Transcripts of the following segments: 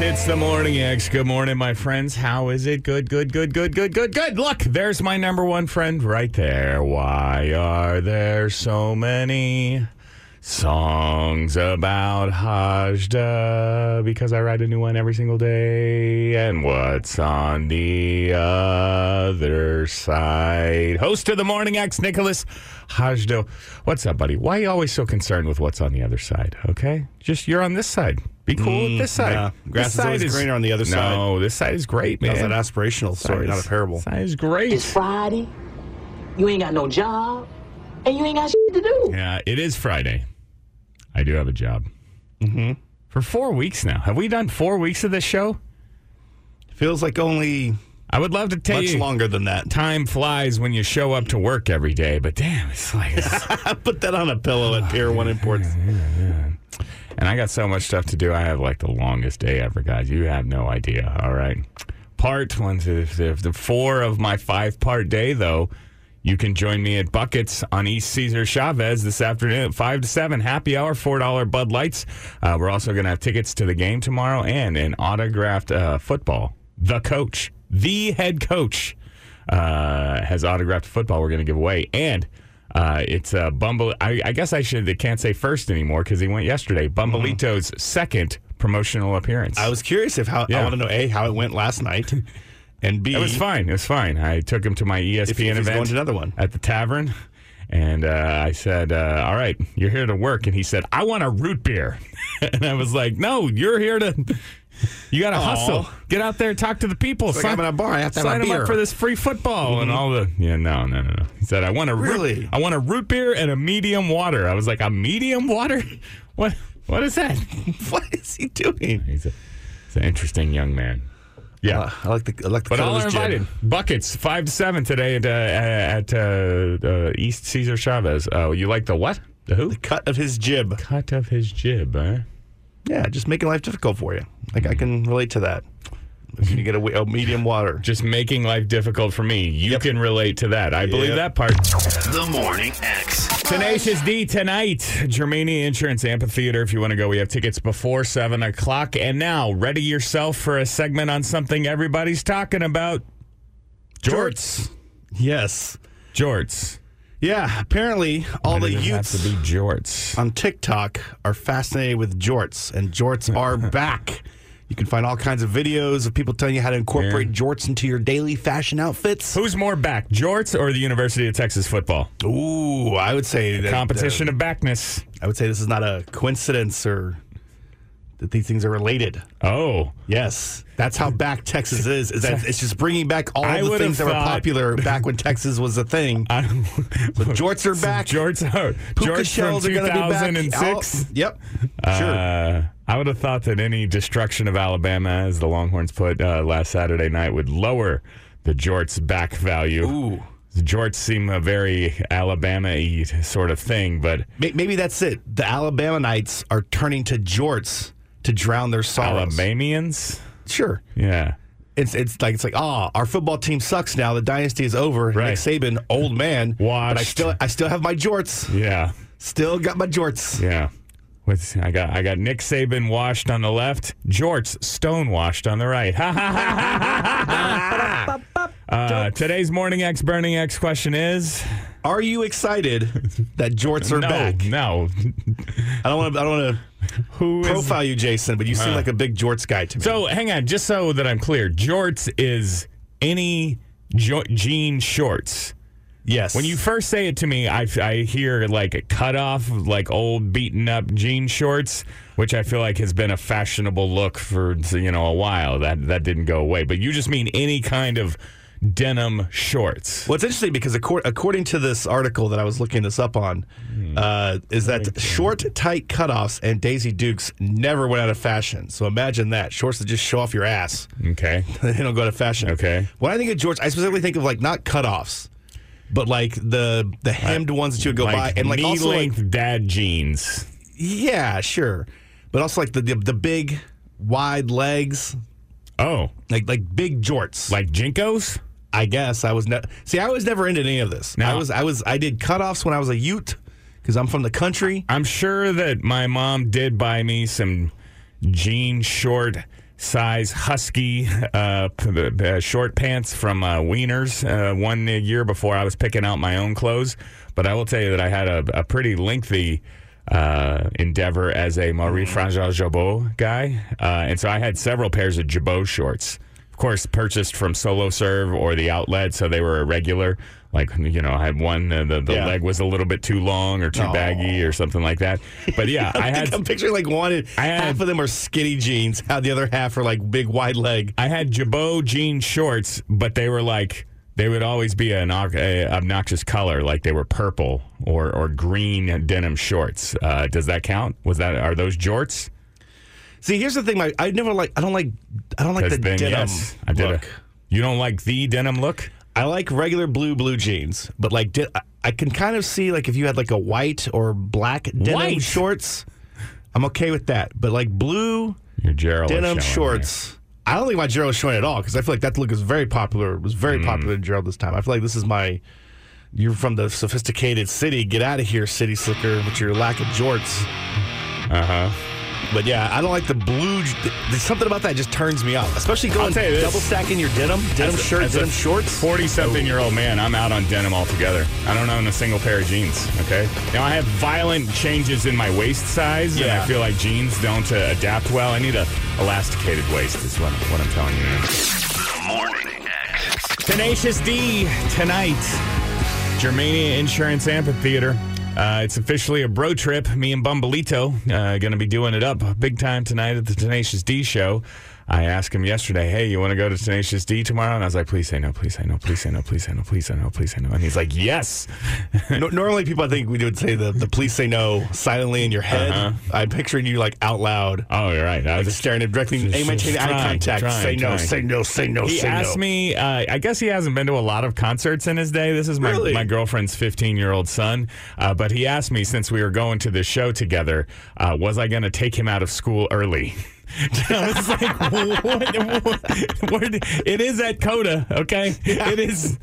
It's the morning X. Good morning, my friends. How is it? Good, good, good, good, good, good, good. Look, there's my number one friend right there. Why are there so many songs about Hajda? Because I write a new one every single day. And what's on the other side? Host of the morning X, Nicholas Hajda. What's up, buddy? Why are you always so concerned with what's on the other side? Okay, just you're on this side. Be cool with this side. yeah. Grass This is always greener on the other side. No, this side is great, man. That was an aspirational story, not a parable. This side is great. It's Friday. You ain't got no job, and you ain't got shit to do. Yeah, it is Friday. I do have a job. Mm-hmm. For four weeks now. Have we done four weeks of this show? Feels like only I would love to tell much you. longer than that. Time flies when you show up to work every day, but damn, it's like. Put that on a pillow at Pier One Imports. And I got so much stuff to do. I have like the longest day ever, guys. You have no idea. All right. Part one to the, the four of my five part day, though. You can join me at Buckets on East Caesar Chavez this afternoon at 5 to 7. Happy hour, $4 Bud Lights. Uh, we're also going to have tickets to the game tomorrow and an autographed uh, football. The coach, the head coach, uh, has autographed football we're going to give away. And uh, it's uh, Bumble. I, I guess I should. I can't say first anymore because he went yesterday. Bumbleito's second promotional appearance. I was curious if how Yeah. I want to know a how it went last night, and b It was fine. It was fine. I took him to my ESPN if he's event going to another one. at the tavern. And uh, I said, uh, "All right, you're here to work." And he said, "I want a root beer." and I was like, "No, you're here to. You got to hustle. Get out there, and talk to the people. like I'm in a bar, I have to have sign beer." up for this free football and all the. Yeah, no, no, no, no. He said, "I want a root- Really? I want a root beer and a medium water." I was like, "A medium water? What? What is that?" What is he doing? He's a, he's an interesting young man. Yeah. Uh, I like the I like the But all are invited. Buckets five to seven today at uh, at uh, uh, East Cesar Chavez. Oh, you like the what? The who? Cut of his jib. Cut of his jib. Huh? Yeah, just making life difficult for you. Like I can relate to that. If you get a, a medium water. Just making life difficult for me. You Yep. can relate to that. I believe Yep. that part. The Morning X. Tenacious D tonight, Germania Insurance Amphitheater. If you want to go, we have tickets before seven o'clock. And now, ready yourself for a segment on something everybody's talking about. Jorts. Yes. Jorts. Yeah. Apparently, all the youths have to be jorts. on TikTok are fascinated with jorts, and jorts are back. You can find all kinds of videos of people telling you how to incorporate Yeah. jorts into your daily fashion outfits. Who's more back, jorts or the University of Texas football? Ooh, I would say that, Competition uh, of backness. I would say this is not a coincidence or that these things are related. Oh, Yes, that's how back Texas is. Is that it's just bringing back all I the things that were popular back when Texas was a thing. I, So jorts are back. jorts are Puka jorts from shells are going to be back. 2006. Oh, yep. Sure. Uh, I would have thought that any destruction of Alabama, as the Longhorns put uh, last Saturday night, would lower the jorts back value. Ooh. The jorts seem a very Alabama-y sort of thing, but Maybe that's it. The Alabama Knights are turning to jorts to drown their sorrows. Alabamians, Sure. yeah. It's it's like it's like ah, our football team sucks now. The dynasty is over. Right. Nick Saban, old man, but I still I still have my jorts. Yeah, Still got my jorts. yeah. What's, I got I got Nick Saban washed on the left, Jorts stone washed on the right. Ha ha ha ha ha. Uh, today's morning X burning X question is Are you excited that jorts are no back? no I don't want to I don't want to who is profile you, Jason, but you seem Uh. like a big jorts guy to me. so hang on just so that I'm clear jorts is any jo- jean shorts yes, when you first say it to me I, I hear like a cutoff like old beaten up jean shorts which I feel like has been a fashionable look for you know a while that that didn't go away but you just mean any kind of denim shorts Well, it's interesting because accor- according to this article that I was looking this up on, Hmm. uh, is that short, tight cutoffs and Daisy Dukes never went out of fashion. So imagine that shorts that just show off your ass, okay they don't go out of fashion. Okay. When I think of jorts, I specifically think of like not cutoffs, but like the the hemmed ones that you would go like by, and like also like length dad jeans yeah, sure, but also like the the, the big wide legs, oh like like big jorts. like JNCOs I guess I was ne- see I was never into any of this. Now- I was I was I did cutoffs when I was a Ute because I'm from the country. I'm sure that my mom did buy me some jean short size husky uh, p- p- short pants from uh, Weiner's uh, one year before I was picking out my own clothes. But I will tell you that I had a, a pretty lengthy uh, endeavor as a Marithé François Girbaud guy. Uh, and so I had several pairs of Girbaud shorts. Of course, purchased from Solo Serve or the outlet, so they were irregular. Like, you know, I had one, uh, the, the Yeah. leg was a little bit too long or too Aw. baggy or something like that. But yeah, I had. I'm picturing like one. Had- half of them are skinny jeans. How the other half are like big wide leg. I had Girbaud jean shorts, but they were like they would always be an ob- a obnoxious color, like they were purple or or green denim shorts. Uh, does that count? Was that are those jorts? See, here's the thing. My I never like. I don't like. I don't like the then denim yes, I did. look. A, you don't like the denim look? I like regular blue blue jeans, but like di- I- I can kind of see like if you had like a white or black denim White? shorts, I'm okay with that. But like blue Your Gerald denim shorts, I don't think my Gerald is showing at all because I feel like that look is very popular. It was Mm. very popular in Gerald this time. I feel like this is my. You're from the sophisticated city. Get out of here, city slicker, with your lack of jorts. Uh huh. But yeah, I don't like the blue. There's something about that just turns me off, especially going tell you this. double stacking your denim, denim As a- shirts, as a denim shorts. Forty-something-year-old man, I'm out on denim altogether. I don't own a single pair of jeans. Okay, now I have violent changes in my waist size, and I feel like jeans don't uh, adapt well. I need a elasticated waist. Is what, what I'm telling you. Man. Morning X. Tenacious D tonight, Germania Insurance Amphitheater. Uh, it's officially a bro trip. Me and Bumbleito uh, going to be doing it up big time tonight at the Tenacious D show. I asked him yesterday, "Hey, you want to go to Tenacious D tomorrow?" And I was like, "Please say no, please say no, please say no, please say no, please say no, please say no." And he's like, "Yes." No, normally, people I think we would say the, the please say no silently in your head. Uh-huh. I'm picturing you like out loud, Oh, you're right. I was just staring at directly, Just- maintaining eye contact. trying, say no, say no, say no, He say asked no. me. Uh, I guess he hasn't been to a lot of concerts in his day. This is my Really? my girlfriend's 15 year old son. Uh, but he asked me since we were going to this show together, uh, was I going to take him out of school early? I was like, what, what, where it is at COTA, okay? It is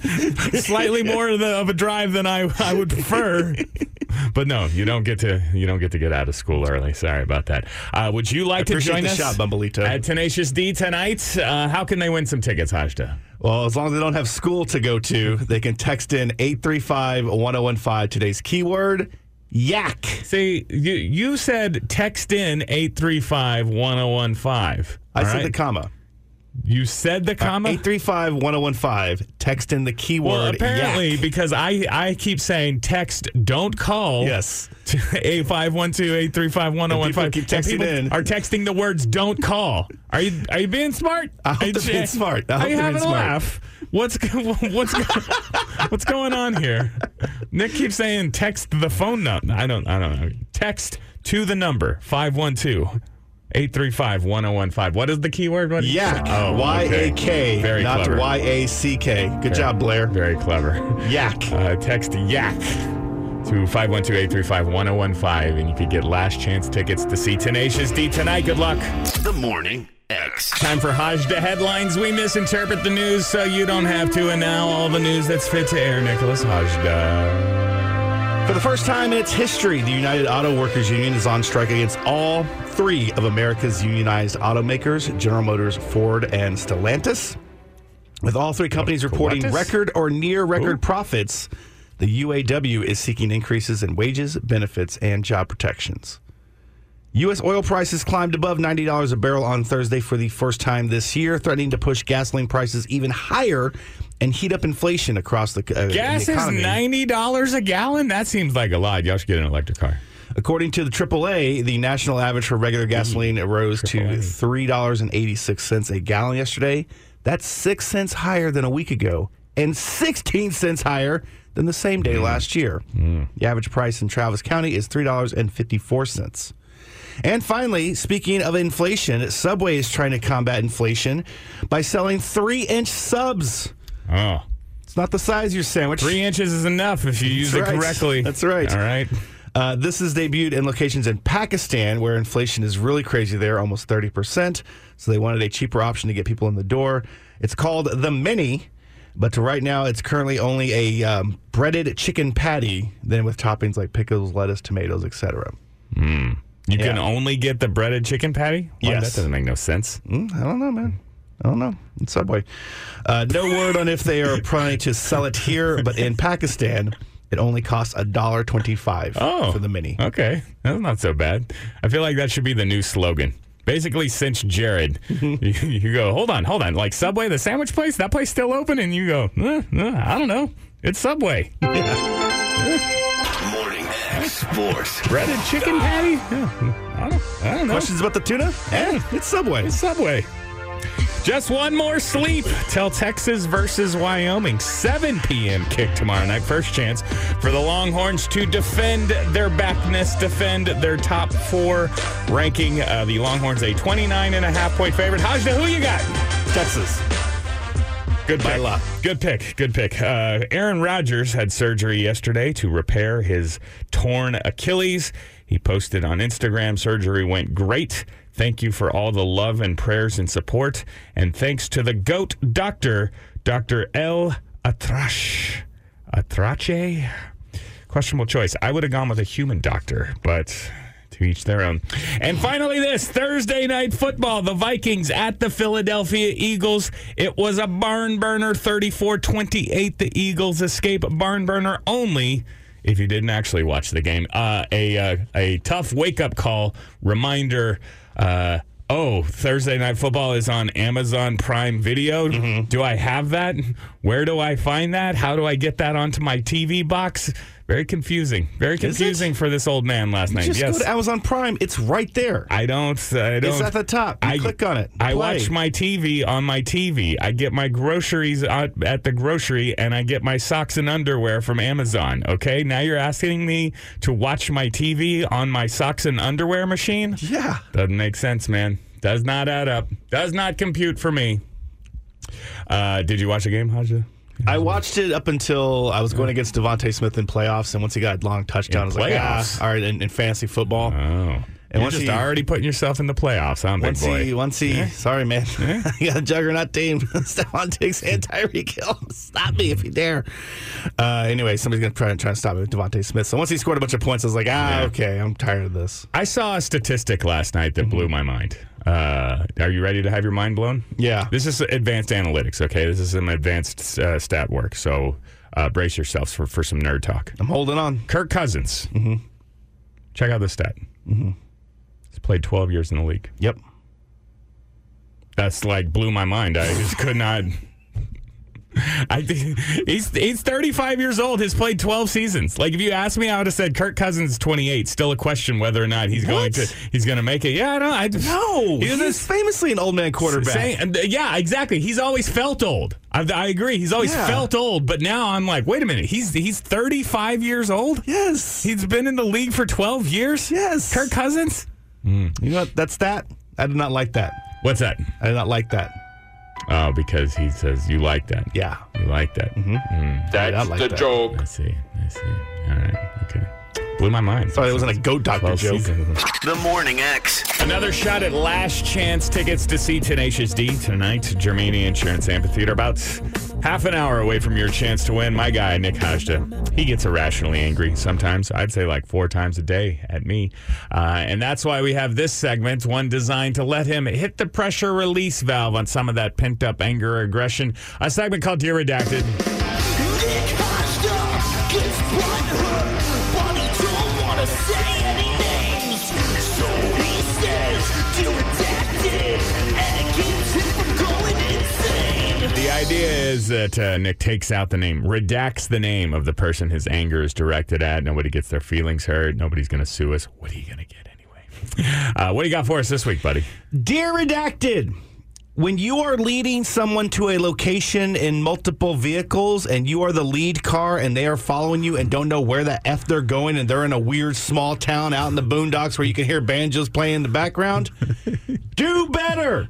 slightly more of, the, of a drive than I, I would prefer. But no, you don't get to you don't get to get out of school early. Sorry about that. Uh, would you like to join the us shot, Bumbleito. at Tenacious D tonight? Uh, how can they win some tickets, Hajda? Well, as long as they don't have school to go to, they can text in 835 1015 today's keyword yak. See, you you said text in 835-1015. I all said right? the comma. You said the comma? 835 1015. Text in the keyword well, apparently, yak. because I, I keep saying text, don't call. Yes. to 8512-835-1015. Keep texting people in. Are texting the words "don't call." Are you are you being smart? I hope Are you- being smart. I Are hope you they're having being a laugh? What's what's what's going on here? Nick keeps saying text the phone number. I don't I don't know. Text to the number 512 835 1015. What is the keyword? What- Yak. Oh, Y okay. Very Not clever. Y A C K. Good job, Blair. Very clever. Yak. Uh, text YAK to 512-835-1015 and you could get last chance tickets to see Tenacious D tonight. Good luck. The Morning X. Time for Hajda headlines. We misinterpret the news so you don't have to. And now all the news that's fit to air. Nicholas Hajda. For the first time in its history, the United Auto Workers Union is on strike against all three of America's unionized automakers General Motors, Ford, and Stellantis. With all three companies reporting Stellantis? record or near record profits, the UAW is seeking increases in wages, benefits, and job protections. U.S. oil prices climbed above $90 a barrel on Thursday for the first time this year, threatening to push gasoline prices even higher and heat up inflation across the, uh, Gas the is $90 a gallon? That seems like a lot. Y'all should get an electric car. According to the AAA, the national average for regular gasoline mm-hmm. rose to $3.86 a gallon yesterday. That's 6 cents higher than a week ago and 16 cents higher than the same day mm. last year. Mm. The average price in Travis County is $3.54. And finally, speaking of inflation, Subway is trying to combat inflation by selling three inch subs. Oh. It's not the size of your sandwich. Three inches is enough if you use That's it right. correctly. That's right. All right. Uh, this is debuted in locations in Pakistan where inflation is really crazy there, almost 30%. So they wanted a cheaper option to get people in the door. It's called the Mini, but to right now it's currently only a um, breaded chicken patty, then with toppings like pickles, lettuce, tomatoes, etc. You can only get the breaded chicken patty? Why, Yes. That doesn't make no sense. Mm, I don't know, man. I don't know. It's Subway. Uh, no word on if they are planning to sell it here, but in Pakistan, it only costs a dollar twenty-five Oh. for the mini. Okay. That's not so bad. I feel like that should be the new slogan. Basically, since Jared, you, you go, hold on, hold on. Like Subway, the sandwich place, that place still open? And you go, eh, eh, I don't know. It's Subway. X Sports. Breaded chicken patty? Yeah, I, don't, I don't know. Questions about the tuna? Eh, it's Subway. It's Subway. Just one more sleep till Texas versus Wyoming. 7 p.m. kick tomorrow night. First chance for the Longhorns to defend their backness, defend their top four ranking. Uh, the Longhorns a 29 and a half point favorite. Hajda, who you got? Texas. Good pick. luck. Good pick. Good pick. Uh, Aaron Rodgers had surgery yesterday to repair his torn Achilles. He posted on Instagram, surgery went great. Thank you for all the love and prayers and support. And thanks to the GOAT doctor, Dr. El Atrash. Atrache? Questionable choice. I would have gone with a human doctor, but to each their own. And finally, this Thursday night football, the Vikings at the Philadelphia Eagles. It was a barn burner 34 28. The Eagles escape barn burner only. If you didn't actually watch the game, uh, a uh, a tough wake up call reminder. Uh, oh, Thursday night football is on Amazon Prime Video. Do I have that? Where do I find that? How do I get that onto my TV box? Very confusing. Very confusing for this old man last night. Just yes. go to Amazon Prime. It's right there. I don't. I don't. It's at the top. You click on it. I Play. watch my TV on my TV. I get my groceries at, at the grocery, and I get my socks and underwear from Amazon. Okay, now you're asking me to watch my TV on my socks and underwear machine? Yeah. Doesn't make sense, man. Does not add up. Does not compute for me. Uh, did you watch the game, Hajda? I watched it up until I was going against DeVonta Smith in playoffs, and once he got long touchdown, I was like, ah, all right, in, in fantasy football. Oh, And you're once just he- already putting yourself in the playoffs, huh, big Once boy? he, once he, sorry, man, you got a juggernaut team. Stefon Diggs and Tyreek Hill. Stop me if you dare. Uh, anyway, somebody's gonna try and try to stop it, DeVonta Smith. So once he scored a bunch of points, I was like, ah, Yeah. okay, I'm tired of this. I saw a statistic last night that blew my mind. Uh, are you ready to have your mind blown? Yeah. This is advanced analytics, okay? This is some advanced uh, stat work. So uh, brace yourselves for, for some nerd talk. I'm holding on. Kirk Cousins. Mm-hmm. Check out this stat. Mm-hmm. He's played 12 years in the league. Yep. That's like blew my mind. I just could not. I think he's he's 35 years old. Has played 12 seasons. Like if you asked me, I would have said Kirk Cousins is 28. Still a question whether or not he's going to he's going to make it. Yeah, I don't. I, No, He he's famously an old man quarterback. Saying, uh, yeah, exactly. He's always felt old. I, I agree. He's always Yeah. felt old, but now I'm like, wait a minute. He's he's 35 years old. yes. He's been in the league for 12 years. Yes. Kirk Cousins. you know what? That's that. I did not like that. What's that? I did not like that. Oh, because he says you like that. Yeah. You like that. Mm-hmm. I did not like that. I see. I see. All right. Okay. Blew my mind. Sorry, it wasn't a goat doctor 12 joke. seasons. The Morning X. Another shot at last chance tickets to see Tenacious D tonight, Germania Insurance Amphitheater. About half an hour away from your chance to win. My guy, Nick Hajda, he gets irrationally angry sometimes. I'd say like four times a day at me. Uh, and that's why we have this segment, one designed to let him hit the pressure release valve on some of that pent up anger or aggression. A segment called Dear Redacted. Is that uh, Nick takes out the name, redacts the name of the person his anger is directed at. Nobody gets their feelings hurt. Nobody's going to sue us. What are you going to get anyway? Uh, what do you got for us this week, buddy? Dear Redacted, when you are leading someone to a location in multiple vehicles and you are the lead car and they are following you and don't know where the F they're going and they're in a weird small town out in the boondocks where you can hear banjos playing in the background, do better.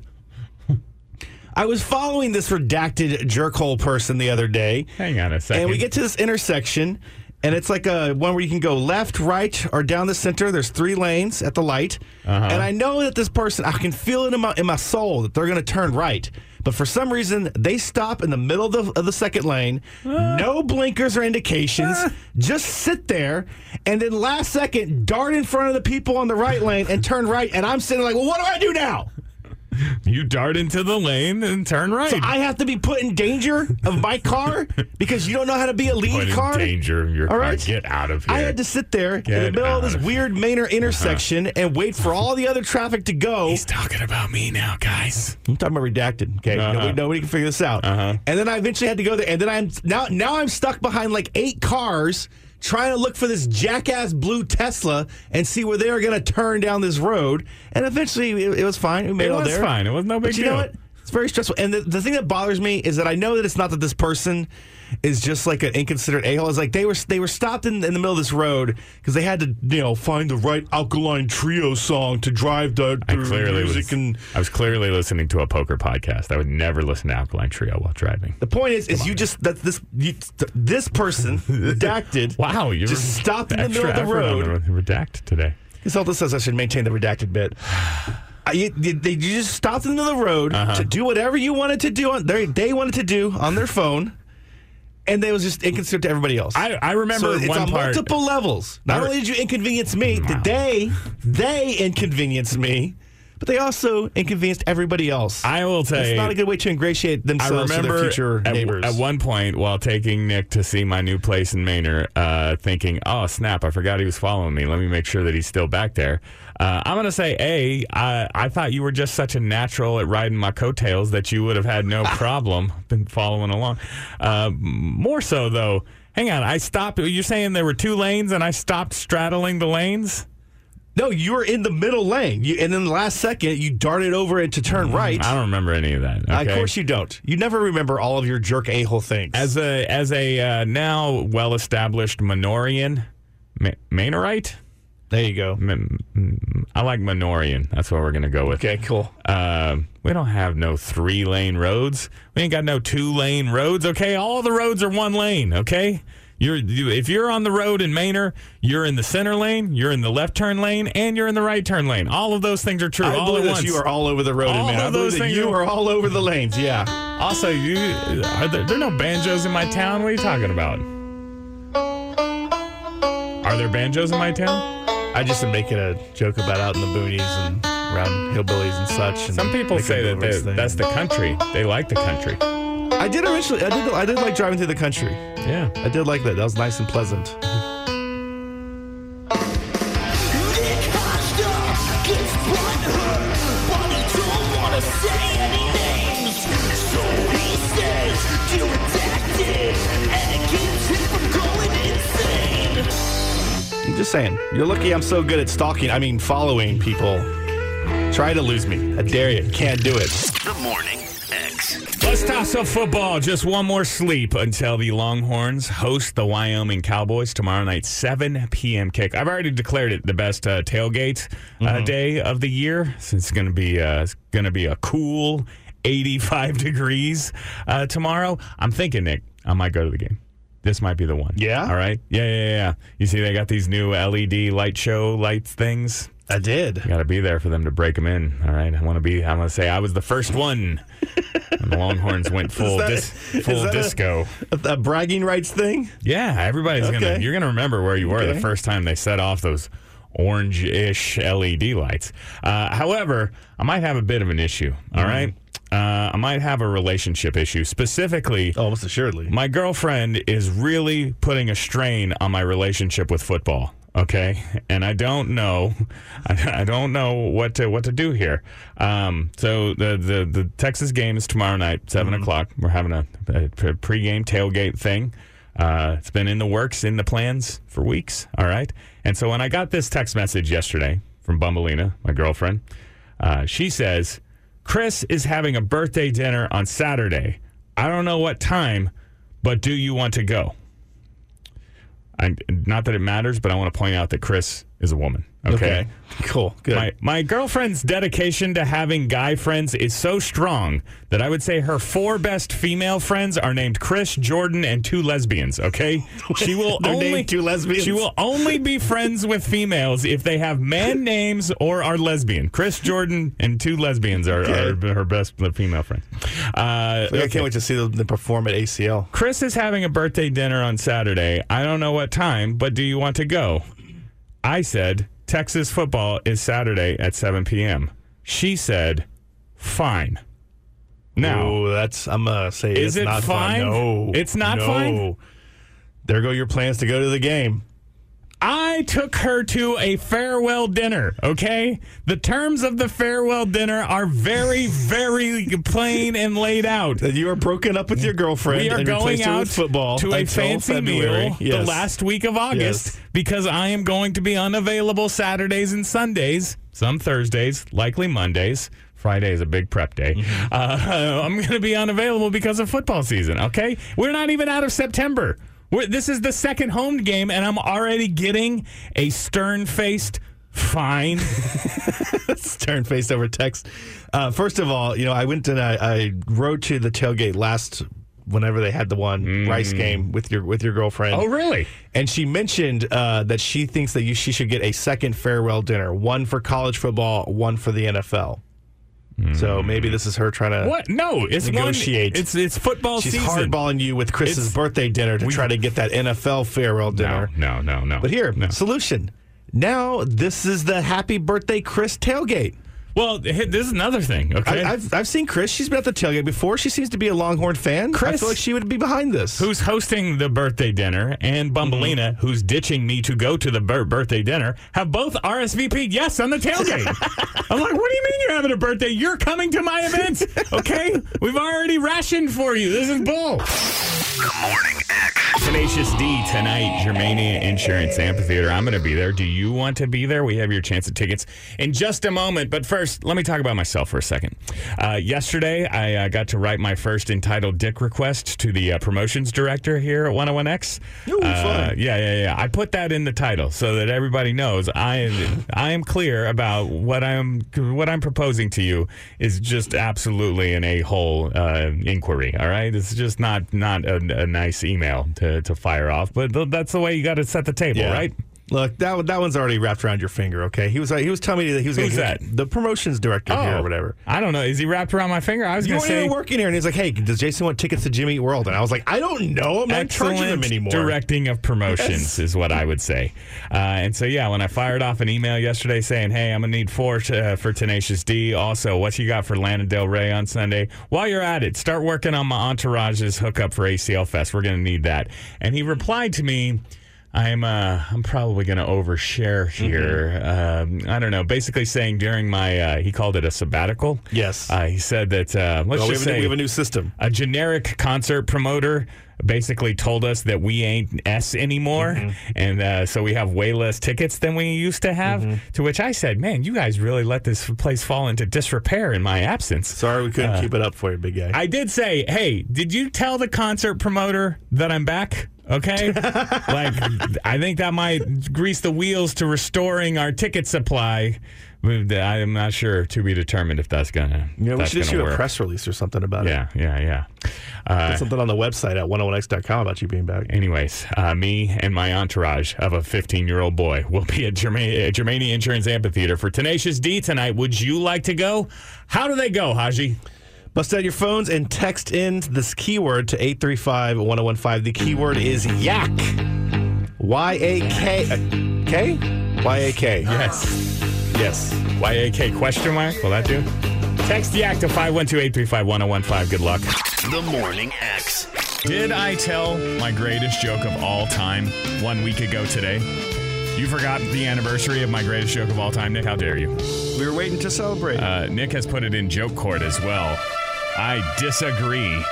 I was following this redacted jerkhole person the other day. Hang on a second. And we get to this intersection, and it's like a one where you can go left, right, or down the center. There's three lanes at the light, Uh-huh. and I know that this person, I can feel it in my in my soul that they're going to turn right. But for some reason, they stop in the middle of the, of the second lane, no blinkers or indications, just sit there, and then last second dart in front of the people on the right lane and turn right. And I'm sitting like, well, what do I do now? You dart into the lane and turn right. So I have to be put in danger of my car because you don't know how to be a lead Put in car. danger your All car. right. Get out of here. I had to sit there in the middle of this Uh-huh. weird Manor intersection and wait for all the other traffic to go. He's talking about me now, guys. I'm talking about redacted. Okay, Uh-huh. nobody, nobody can figure this out. Uh-huh. And then I eventually had to go there, and then I'm now now I'm stuck behind like eight cars trying to look for this jackass blue Tesla and see where they are going to turn down this road. And eventually, it, it was fine. We made It all was fine. It was no big but you deal. know what? It's very stressful. And the, the thing that bothers me is that I know that it's not that this person is just like an inconsiderate a hole. It's like they were they were stopped in, in the middle of this road because they had to you know find the right alkaline trio song to drive the, I the clearly music was, and I was clearly listening to a poker podcast. I would never listen to Alkaline Trio while driving. The point is, is you just that this you, this person redacted. Wow, you just stopped in the middle of the on road. the redact today. Consultant says I should maintain the redacted bit. Uh, you, they, you just stopped in the middle of the road Uh-huh. to do whatever you wanted to do on they, they wanted to do on their phone, and they was just inconsiderate to everybody else. I, I remember so it's one on part. multiple levels. Not I only did you inconvenience me, did they they inconvenienced me, but they also inconvenienced everybody else. I will say it's not a good way to ingratiate I themselves to their remember future at, neighbors. at one point while taking Nick to see my new place in Manor, uh, thinking, "Oh snap! I forgot he was following me. Let me make sure that he's still back there." Uh, I'm gonna say, a, I, I thought you were just such a natural at riding my coattails that you would have had no problem been following along. Uh, more so though. Hang on, I stopped. You're saying there were two lanes and I stopped straddling the lanes? No, you were in the middle lane, you, and then the last second you darted over it to turn right. I don't remember any of that. Okay? Of course you don't. You never remember all of your jerk a hole things. As a as a uh, now well established Minorian, Ma- Manorite. there you go. I like Minorian. That's what we're gonna go with. Okay, cool. Uh, we don't have no three lane roads. We ain't got no two lane roads. Okay, all the roads are one lane. Okay. You're you, if you're on the road in Manor, you're in the center lane, you're in the left turn lane, and you're in the right turn lane. All of those things are true. I all believe at that once. you are all over the road, All man. I of believe those that you are- are all over the lanes. Yeah. Also, you are there, there are no banjos in my town. What are you talking about? Are there banjos in my town? I just am making a joke about out in the boonies and around hillbillies and such. And Some people say that they, that's the country. They like the country. I did originally. I did. I did like driving through the country. Yeah. I did like that. That was nice and pleasant. Nick Costa gets butthurt, but he don't wanna say any names. So he says, "Dear redacted," and it keeps him from going insane. I'm just saying. You're lucky I'm so good at stalking. I mean, following people. Try to lose me. I dare you. Can't do it. The Morning X. Let's toss up football. Just one more sleep until the Longhorns host the Wyoming Cowboys tomorrow night, 7 p.m. kick. I've already declared it the best uh, tailgate uh, day of the year. Since it's going to be uh, it's going to be a cool 85 degrees uh, tomorrow. I'm thinking, Nick, I might go to the game. This might be the one. Yeah? All right. Yeah, yeah, yeah. You see, they got these new LED light show lights things. I did. Got to be there for them to break them in. All right, I want to be. I want to say I was the first one. when the Longhorns went full that- dis, is full disco. A, a bragging rights thing. yeah, everybody's gonna. You're gonna remember where you were Okay. the first time they set off those orange-ish LED lights. Uh, however, I might have a bit of an issue. All Mm-hmm. right, uh, I might have a relationship issue. Specifically, Almost assuredly. my girlfriend is really putting a strain on my relationship with football. Okay, and I don't know, I, I don't know what to what to do here. Um, so the, the the Texas game is tomorrow night, 7 o'clock. We're having a, a pre- pregame tailgate thing. Uh, it's been in the works, in the plans for weeks. All right, and so when I got this text message yesterday from Bumbleina, my girlfriend, uh, she says Chris is having a birthday dinner on Saturday. I don't know what time, but do you want to go? I, not that it matters, but I want to point out that Chris is a woman. Okay. Cool. Good. My, my girlfriend's dedication to having guy friends is so strong that I would say her four best female friends are named Chris, Jordan, and two lesbians. Okay, she will only two lesbians? She will only be friends with females if they have man names or are lesbian. Chris, Jordan, and two lesbians are, Okay. are her best female friends. Uh, I can't wait to see them them perform at ACL. Chris is having a birthday dinner on Saturday. I don't know what time, but do you want to go? I said, Texas football is Saturday at 7 p.m. She said, fine. Now, Ooh, that's I'm gonna say Is it's it not fine? No, It's not no. fine? There go your plans to go to the game. I took her to a farewell dinner, okay? The terms of the farewell dinner are very, very plain and laid out. That you are broken up with your girlfriend. We are and going out football to a fancy February. meal Yes. the last week of August Yes. because I am going to be unavailable Saturdays and Sundays, some Thursdays, likely Mondays. Friday is a big prep day. Mm-hmm. Uh, I'm going to be unavailable because of football season. Okay, we're not even out of September. This is the second home game, and I'm already getting a stern-faced fine. stern faced over text. Uh, first of all, you know, I went and I, I rode to the tailgate last whenever they had the one Rice game with your with your girlfriend. Mm. oh, really? And she mentioned uh, that she thinks that you, she should get a second farewell dinner, one for college football, one for the NFL. So maybe this is her trying to Mm. What? No, it's Negotiate. One, it's it's football She's season. hardballing you with Chris's It's- birthday dinner to try to get that NFL farewell No, dinner. no, no, no. But here, no. solution. Now this is the happy birthday Chris tailgate. Well, hey, this is another thing. Okay, I, I've I've seen Chris. She's been at the tailgate before. She seems to be a Longhorn fan. I feel like she would be behind this. who's hosting the birthday dinner and Bumbleina, Mm-hmm. who's ditching me to go to the bir- birthday dinner, have both RSVP'd yes on the tailgate. I'm like, what do you mean you're having a birthday? You're coming to my event, okay? We've already rationed for you. This is bull. The Morning X. Tenacious D tonight, Germania Insurance Amphitheater. I'm going to be there. Do you want to be there? We have your chance at tickets in just a moment. But first, let me talk about myself for a second. Uh, yesterday, I uh, got to write my first entitled dick request to the uh, promotions director here at 101X. Ooh, Uh, yeah, yeah, yeah. I put that in the title so that everybody knows I am I am clear about what I'm what I'm proposing to you is just absolutely an a hole uh, inquiry. All right, it's just not not a, a nice email to, to fire off, but th- that's the way you got to set the table, Yeah. right? Look, that that one's already wrapped around your finger. Okay, he was he was telling me that he was Who's gonna, that? Oh. the promotions director here or whatever. I don't know. Is he wrapped around my finger? I was You to say working here, and he's like, "Hey, does Jason want tickets to Jimmy Eat World?" And I was like, "I don't know. I'm not in charge of him anymore." directing of promotions Yes. is what I would say. Uh, and so, yeah, when I fired off an email yesterday saying, "Hey, I'm gonna need four t- uh, for Tenacious D. Also, what you got for Lana Del Rey on Sunday? While you're at it, start working on my entourage's hookup for ACL Fest. We're gonna need that." And he replied to me. I'm uh, I'm probably going to overshare here. Um, I don't know. Basically, saying during my uh, he called it a sabbatical. Yes. Uh, he said that uh, let's Well, we, just have a, say we have a new system. a generic concert promoter basically told us that we ain't S anymore. Mm-hmm. And uh, so we have way less tickets than we used to have. Mm-hmm. To which I said, man, you guys really let this place fall into disrepair in my absence. Sorry, we couldn't keep it up for you, big guy. I did say, hey, did you tell the concert promoter that I'm back? Okay. like, I think that might grease the wheels to restoring our ticket supply. I'm not sure to be determined if that's gonna. Yeah, we should issue work. a press release or something about it. Yeah, yeah, yeah. Uh, Put something on the website at 101x.com about you being back. Anyways, uh, me and my entourage of a 15 year old boy will be at Germania, Germania Insurance Amphitheater for Tenacious D tonight. Would you like to go? How do they go, Haji? Bust out your phones and text in this keyword to 835 1015. The keyword is yak. Y A K. uh, K? Y A K. Yes. Yes. YAK question mark? Will that do? Text YAK to 512 835 1015. Good luck. The Morning X. Did I tell my greatest joke of all time one week ago today? You forgot the anniversary of my greatest joke of all time, Nick. How dare you? We were waiting to celebrate. Uh, Nick has put it in joke court as well. I disagree.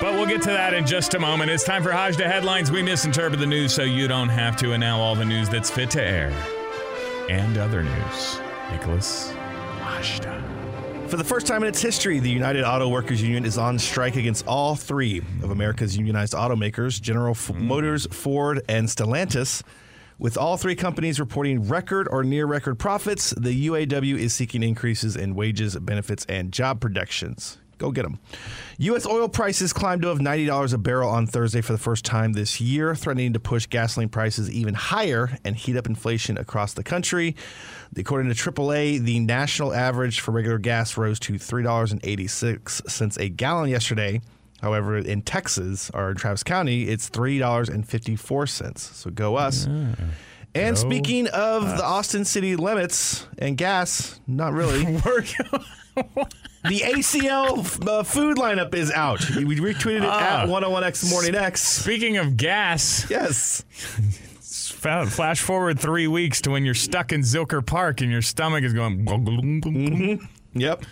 But we'll get to that in just a moment. It's time for Hajda Headlines. We misinterpret the news so you don't have to. And now all the news that's fit to air. And other news. Nicholas Hajda. For the first time in its history, the United Auto Workers Union is on strike against all three of America's unionized automakers, General F- mm. Motors, Ford, and Stellantis, With all three companies reporting record or near record profits, the UAW is seeking increases in wages, benefits, and job protections. Go get them. U.S. oil prices climbed above $90 a barrel on Thursday for the first time this year, threatening to push gasoline prices even higher and heat up inflation across the country. According to AAA, the national average for regular gas rose to $3.86 a gallon yesterday. However, in Texas or in Travis County, it's $3.54. So go us. And speaking of the Austin city limits and gas, not really. The ACL uh, food lineup is out. We retweeted it Ah. at 101X Morning X. Speaking of gas, Yes. flash forward three weeks to when you're stuck in Zilker Park and your stomach is going. Yep.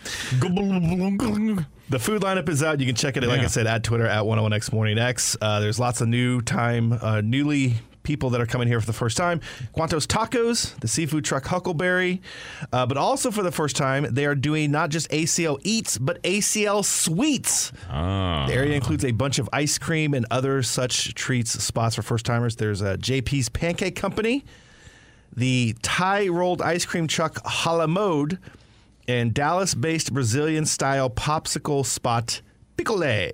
The food lineup is out. You can check it, like I said, at Twitter at 101X Morning X. Uh, there's lots of new time, uh, newly people that are coming here for the first time. Cuantos Tacos, the seafood truck Huckleberry. Uh, but also for the first time, they are doing not just ACL Eats, but ACL Sweets. Ah. The area includes a bunch of ice cream and other such treats spots for first timers. There's a JP's Pancake Company, the Thai rolled ice cream truck Halamode, and Dallas based Brazilian style popsicle spot Picolé.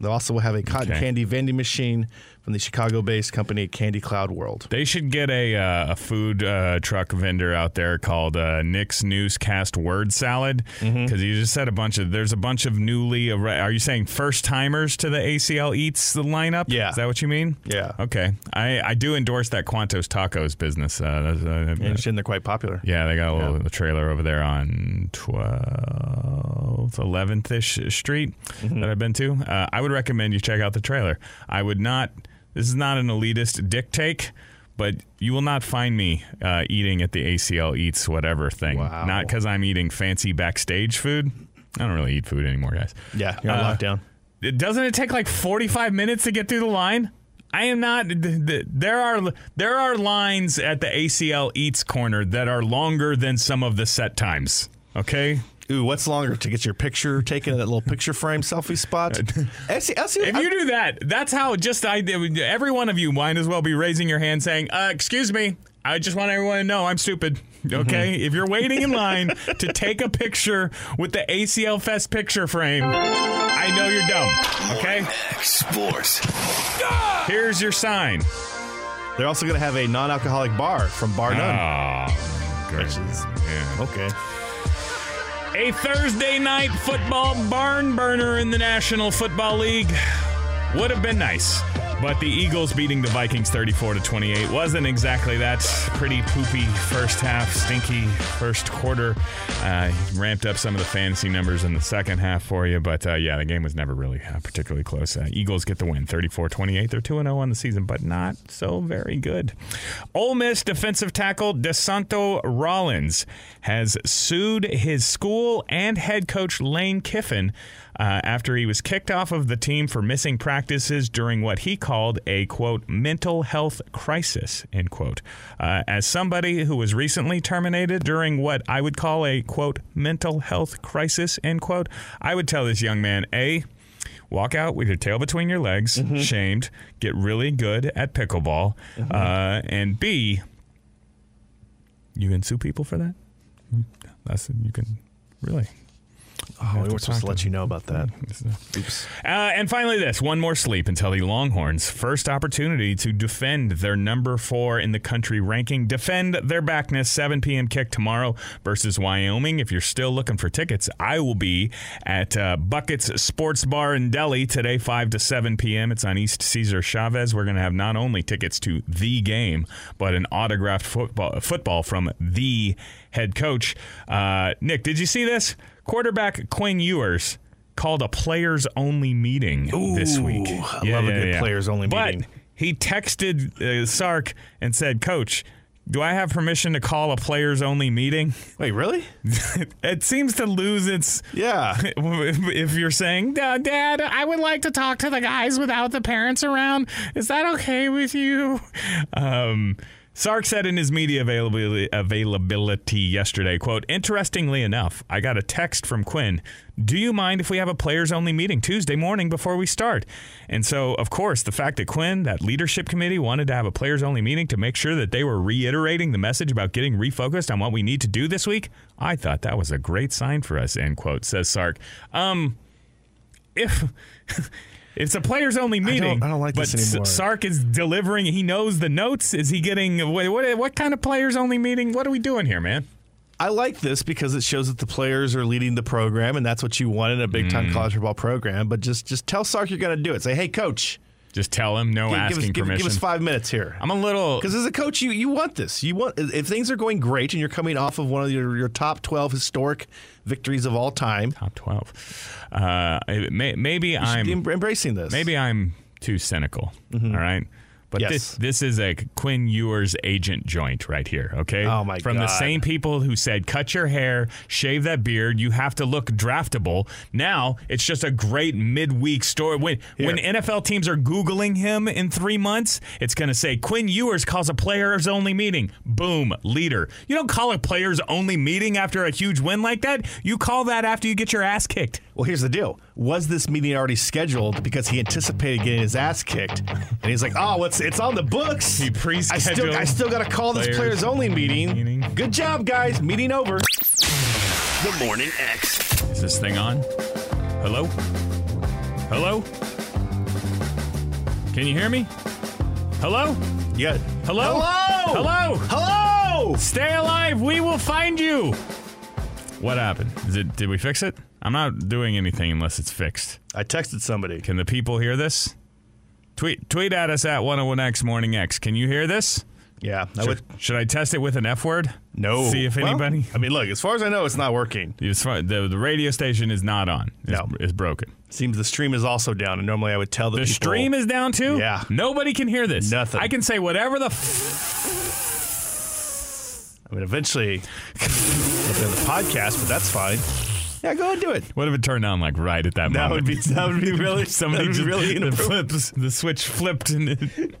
They also will have a cotton Okay. candy vending machine from the Chicago based company Candy Cloud World. They should get a uh, a food uh, truck vendor out there called uh, Nick's Newscast Word Salad because you just said a bunch of there's a bunch of newly are you saying first timers to the ACL Eats the lineup? Yeah. is that what you mean? Yeah. Okay, I, I do endorse that Cuantos Tacos business. Uh, uh, And it's- they're quite popular. yeah, they got a little a trailer over there on 12th, 11th ish street Mm-hmm. that I've been to. Uh, I would recommend you check out the trailer. I would not, this is not an elitist dick take, but you will not find me uh, eating at the ACL Eats whatever thing. Wow. Not because I'm eating fancy backstage food. I don't really eat food anymore, guys. Yeah, you're on Uh, lockdown. It- Doesn't it take like 45 minutes to get through the line? I am not. th- th- There are there are lines at the ACL Eats corner that are longer than some of the set times. Okay, Ooh, what's longer to get your picture taken in that little picture frame selfie spot? Actually, actually, if you do that, that's how. Just I, every one of you might as well be raising your hand, saying, uh, "Excuse me, I just want everyone to know I'm stupid." Okay, if you're waiting in line to take a picture with the ACL Fest picture frame, I know you're dumb. Okay, Sports. here's your sign. they're also going to have a non-alcoholic bar from Bar None. Oh, good. Yeah. Okay. A Thursday night football barn burner in the National Football League would have been nice. But the Eagles beating the Vikings 34 to 28 wasn't exactly that pretty poopy first half, stinky first quarter. Uh, ramped up some of the fantasy numbers in the second half for you, but uh, yeah, the game was never really uh, particularly close. Uh, Eagles get the win 34 28. They're 2 0 on the season, but not so very good. Ole Miss defensive tackle DeSanto Rollins has sued his school and head coach Lane Kiffin uh, after he was kicked off of the team for missing practices during what he called a quote mental health crisis end quote. Uh, as somebody who was recently terminated during what I would call a quote mental health crisis end quote, I would tell this young man a walk out with your tail between your legs, shamed, get really good at pickleball, uh, and B, you can sue people for that. That's you can really. Oh, we to were supposed talk to let you know about that. Oops. Uh, and finally, this one more sleep until the Longhorns' first opportunity to defend their number four in the country ranking, defend their backness. 7 p.m. kick tomorrow versus Wyoming. If you're still looking for tickets, I will be at uh, Buckets Sports Bar in Delhi today, 5 to 7 p.m. It's on East Caesar Chavez. We're going to have not only tickets to the game, but an autographed football, football from the head coach. Uh, Nick, did you see this? Quarterback Quinn Ewers called a players only meeting this week. I love a good players-only but meeting. he texted uh, Sark and said, "Coach, do I have permission to call a players only meeting?" Wait, really? it seems to lose its Yeah. if you're saying, "Dad, Dad, I would like to talk to the guys without the parents around. Is that okay with you?" Um, Sark said in his media availability, availability yesterday, quote, interestingly enough, I got a text from Quinn. Do you mind if we have a players only meeting Tuesday morning before we start? And so, of course, the fact that Quinn, that leadership committee, wanted to have a players only meeting to make sure that they were reiterating the message about getting refocused on what we need to do this week, I thought that was a great sign for us, end quote, says Sark. Um, if it's a players only meeting, I don't like but this anymore. Sark is delivering. He knows the notes. Is he getting what, what? What kind of players only meeting? What are we doing here, man? I like this because it shows that the players are leading the program, and that's what you want in a big Mm. time college football program. But just just tell Sark you're going to do it. Say, hey, coach, Just tell him no give, give asking us, permission. give us five minutes here. I'm a little. Because as a coach, you, you want this. You want if things are going great and you're coming off of one of your, your top twelve historic victories of all time. top twelve. Uh, may, maybe You I'm em- embracing this. maybe I'm too cynical. all right. But Yes. this this is a Quinn Ewers agent joint right here, okay? Oh, my From the same people who said cut your hair, shave that beard, you have to look draftable. Now it's just a great midweek story. When when NFL teams are googling him in three months, it's going to say Quinn Ewers calls a players only meeting. Boom, leader. You don't call a players only meeting after a huge win like that. You call that after you get your ass kicked. Well, here's the deal. Was this meeting already scheduled because he anticipated getting his ass kicked? And he's like, oh, it's, it's on the books. He I still, pre-scheduled I still got to call this players players only meeting. meeting. Good job, guys. Meeting over. The Morning X. Is this thing on? Hello? Hello? Can you hear me? Hello? Yeah. Hello? Hello? Hello? Hello? Stay alive. We will find you. What happened? Is it did we fix it? I'm not doing anything unless it's fixed. I texted somebody. Can the people hear this? Tweet tweet at us at 101x morning x. Can you hear this? Yeah. I Should, would, should I test it with an F word? no. See if Well, anybody. I mean, look, as far as I know, it's not working. It's fine. The, the radio station is not on. It's, No. it's broken. Seems the stream is also down, and normally I would tell the, The people. stream is down too. Yeah. Nobody can hear this. Nothing. I can say whatever the. F- I mean, eventually, it'll be on the podcast, but that's fine. Yeah, go ahead and do it. what if it turned on like right at that, That moment? would be that would be really Somebody that just really in the, inappropriate. flips, the switch flipped and it,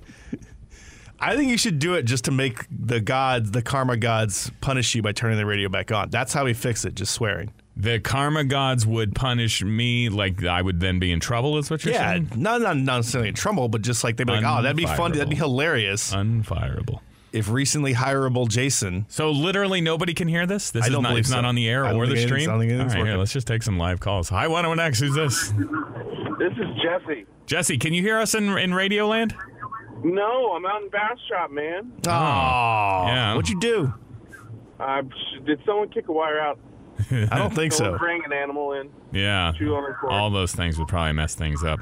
I think you should do it just to make the gods, the karma gods, punish you by turning the radio back on. That's how we fix it. Just swearing. the karma gods would punish me like I would then be in trouble. Is what you're Yeah, saying? not, not not necessarily in trouble, but just like they'd be like, oh, that'd be fun. That'd be Unfireable. hilarious Unfireable. If recently hireable Jason. So literally nobody can hear this. This I is don't not. believe It's not on the air I don't or the stream. I don't think All anything's right, here, let's just take some live calls. Hi, 101X. Who's this? This is Jesse. Jesse, can you hear us in in Radio Land? No, I'm out in Bastrop, man. Oh, yeah. What'd you do? Uh, did someone kick a wire out? I don't think so. Bring an animal in. Yeah. Chew on the cord. All those things would probably mess things up.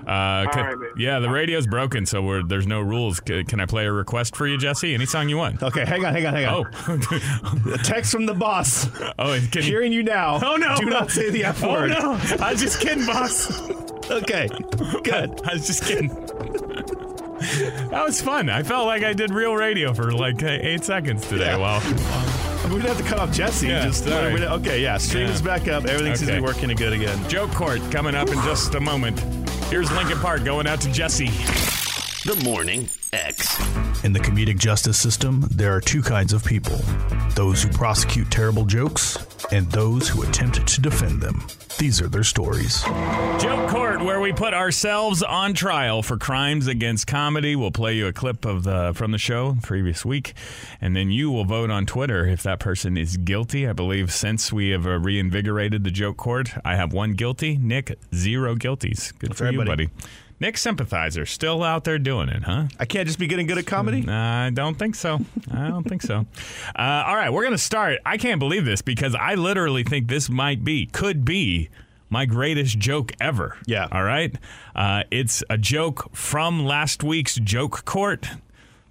Uh, ca- right, man. yeah, the radio's broken, so we're, there's no rules. C- can I play a request for you, Jesse? Any song you want? Okay, hang on, hang on, hang on. Oh, A text from the boss. oh, can you? Hearing you now. Oh no! Do not say the F word. Oh word. no! I was just kidding, boss. Okay, good. I was just kidding. That was fun. I felt like I did real radio for like uh, eight seconds today. Yeah. Wow. We didn't have to cut off Jesse. Yeah, just sorry. we okay, yeah. Stream Yeah. is back up. Everything seems to be working good again. Joke court coming up in just a moment. Here's Linkin Park going out to Jesse. The Morning X. In the comedic justice system, there are two kinds of people those who prosecute terrible jokes and those who attempt to defend them. These are their stories. Joke Court, where we put ourselves on trial for crimes against comedy. We'll play you a clip of the from the show previous week, and then you will vote on Twitter if that person is guilty. I believe since we have uh, reinvigorated the Joke Court, I have one guilty. Nick, zero guilties. Good for right, you, buddy. buddy. Nick sympathizer, still out there doing it, huh? I can't just be getting good at comedy. I don't think so. I don't think so. Uh, all right, we're going to start. I can't believe this because I literally think this might be, could be, my greatest joke ever. Yeah. All right. Uh, it's a joke from last week's joke court.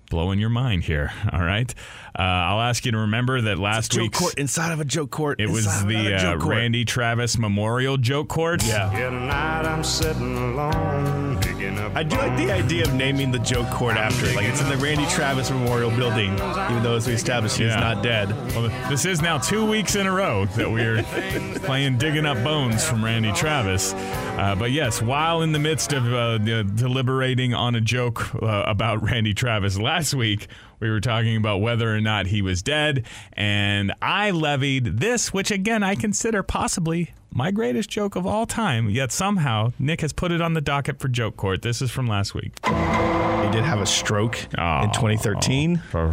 Blowing your mind here. All right. Uh, I'll ask you to remember that last week court inside of a joke court. It was the uh. Randy Travis Memorial Joke Court. Yeah. Tonight I'm sitting alone, up. I do like the idea of naming the joke court after. Like it's in the Randy Travis Memorial Building, even though as we established he's Yeah. not dead. Well, this is now two weeks in a row that we're playing Digging Up Bones from Randy Travis. Uh, but yes, while in the midst of uh, the- deliberating on a joke uh, about Randy Travis, last last week we were talking about whether or not he was dead, and I levied this, which again I consider possibly my greatest joke of all time. Yet somehow Nick has put it on the docket for joke court. This is from last week. He did have a stroke in 2013. For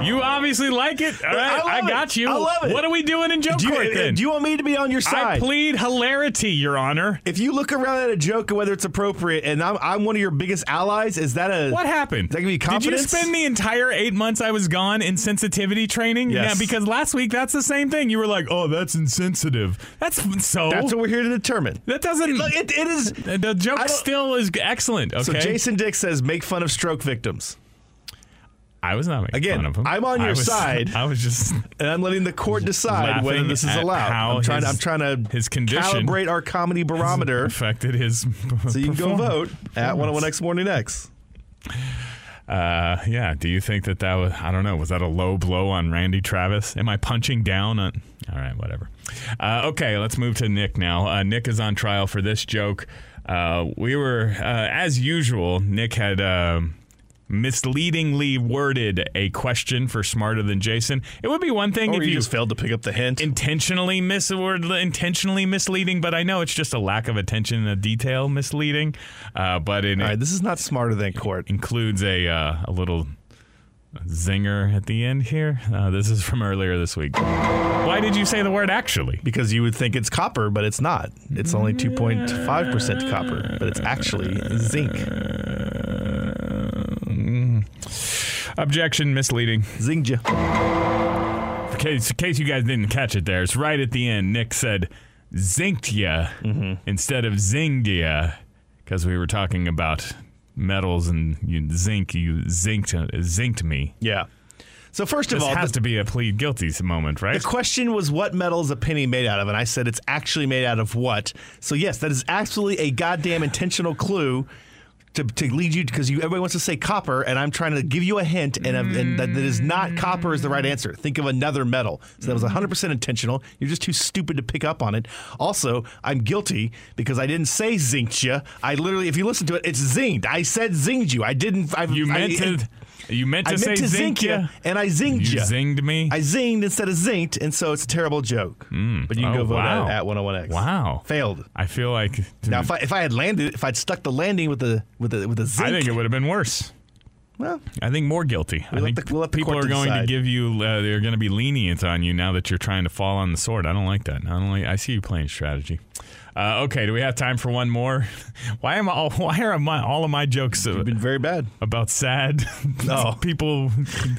not on taking alone, just to take it alone. You obviously like it. All right, I I, it. got you. I love it. What are we doing in joke Do court then? do you want me to be on your side? I plead hilarity, Your Honor. if you look around at a joke and whether it's appropriate, and I'm, I'm one of your biggest allies, is that a What happened? That give you Did you confidence? spend the entire eight months I was gone in sensitivity training? Yes. Yeah, because last week that's the same thing. You were like, "Oh, that's insensitive." That's so. That's what we're here to determine. that doesn't. Look, it, it is. the joke still is excellent. Okay. So Jason Dick says make fun of stroke victims, I was not making Again, fun of him. I'm on I your was- side. I was just and I'm letting the court decide whether this is allowed. I'm trying. his- I'm trying to his condition calibrate our comedy barometer, affected his. so you can go vote at 101 X Morning X. Uh, yeah. Do you think that that was? I don't know. Was that a low blow on Randy Travis? Am I punching down on? All right, whatever. Uh, okay, let's move to Nick now. Uh, Nick is on trial for this joke. Uh, we were, uh, as usual, Nick had. um misleadingly worded a question for smarter than Jason. It would be one thing Or if you you just failed to pick up the hint. intentionally mis or intentionally misleading, but I know it's just a lack of attention and detail misleading. Uh, but it All right, this is not smarter than court. includes a uh, a little zinger at the end here. Uh, this is from earlier this week. Why did you say the word actually? Because you would think it's copper, but it's not. It's only 2.5% copper, but it's actually zinc. Objection, misleading. Zingja. In case, in case you guys didn't catch it there, it's right at the end. Nick said zinked ya mm-hmm. instead of zinged ya because we were talking about metals and you zinc. You zinked, zinked me. Yeah. So first of This all, has the, to be a plead guilty moment, right? the question was what metal is a penny made out of, and I said it's actually made out of what. So yes, that is absolutely a goddamn intentional clue. To, to lead you because you everybody wants to say copper and I'm trying to give you a hint and, and that, that is not copper is the right answer. Think of another metal. So that was 100% intentional. You're just too stupid to pick up on it. Also, I'm guilty because I didn't say zinked you. I literally, if you listen to it, it's zinged. I said zinged you. I didn't. I, you meant I. You meant to I say meant to zink zink you, ya. and I zinged You you. zinged me. I zinged instead of zinked, and so it's a terrible joke. But you can Oh, go vote wow. at, at 101X. Wow. Failed. I feel like Now, if I if I had landed, if I'd stuck the landing with the with the with the zinc, I think it would have been worse. well, I think more guilty. I We'll let think the- we'll let the people court are going to decide. give you. Uh, they're going to be lenient on you now that you're trying to fall on the sword. I don't like that. I don't like. I see you playing strategy. Uh, okay, do we have time for one more? Why am I? All, why are my all of my jokes you've been very bad. about sad No. people,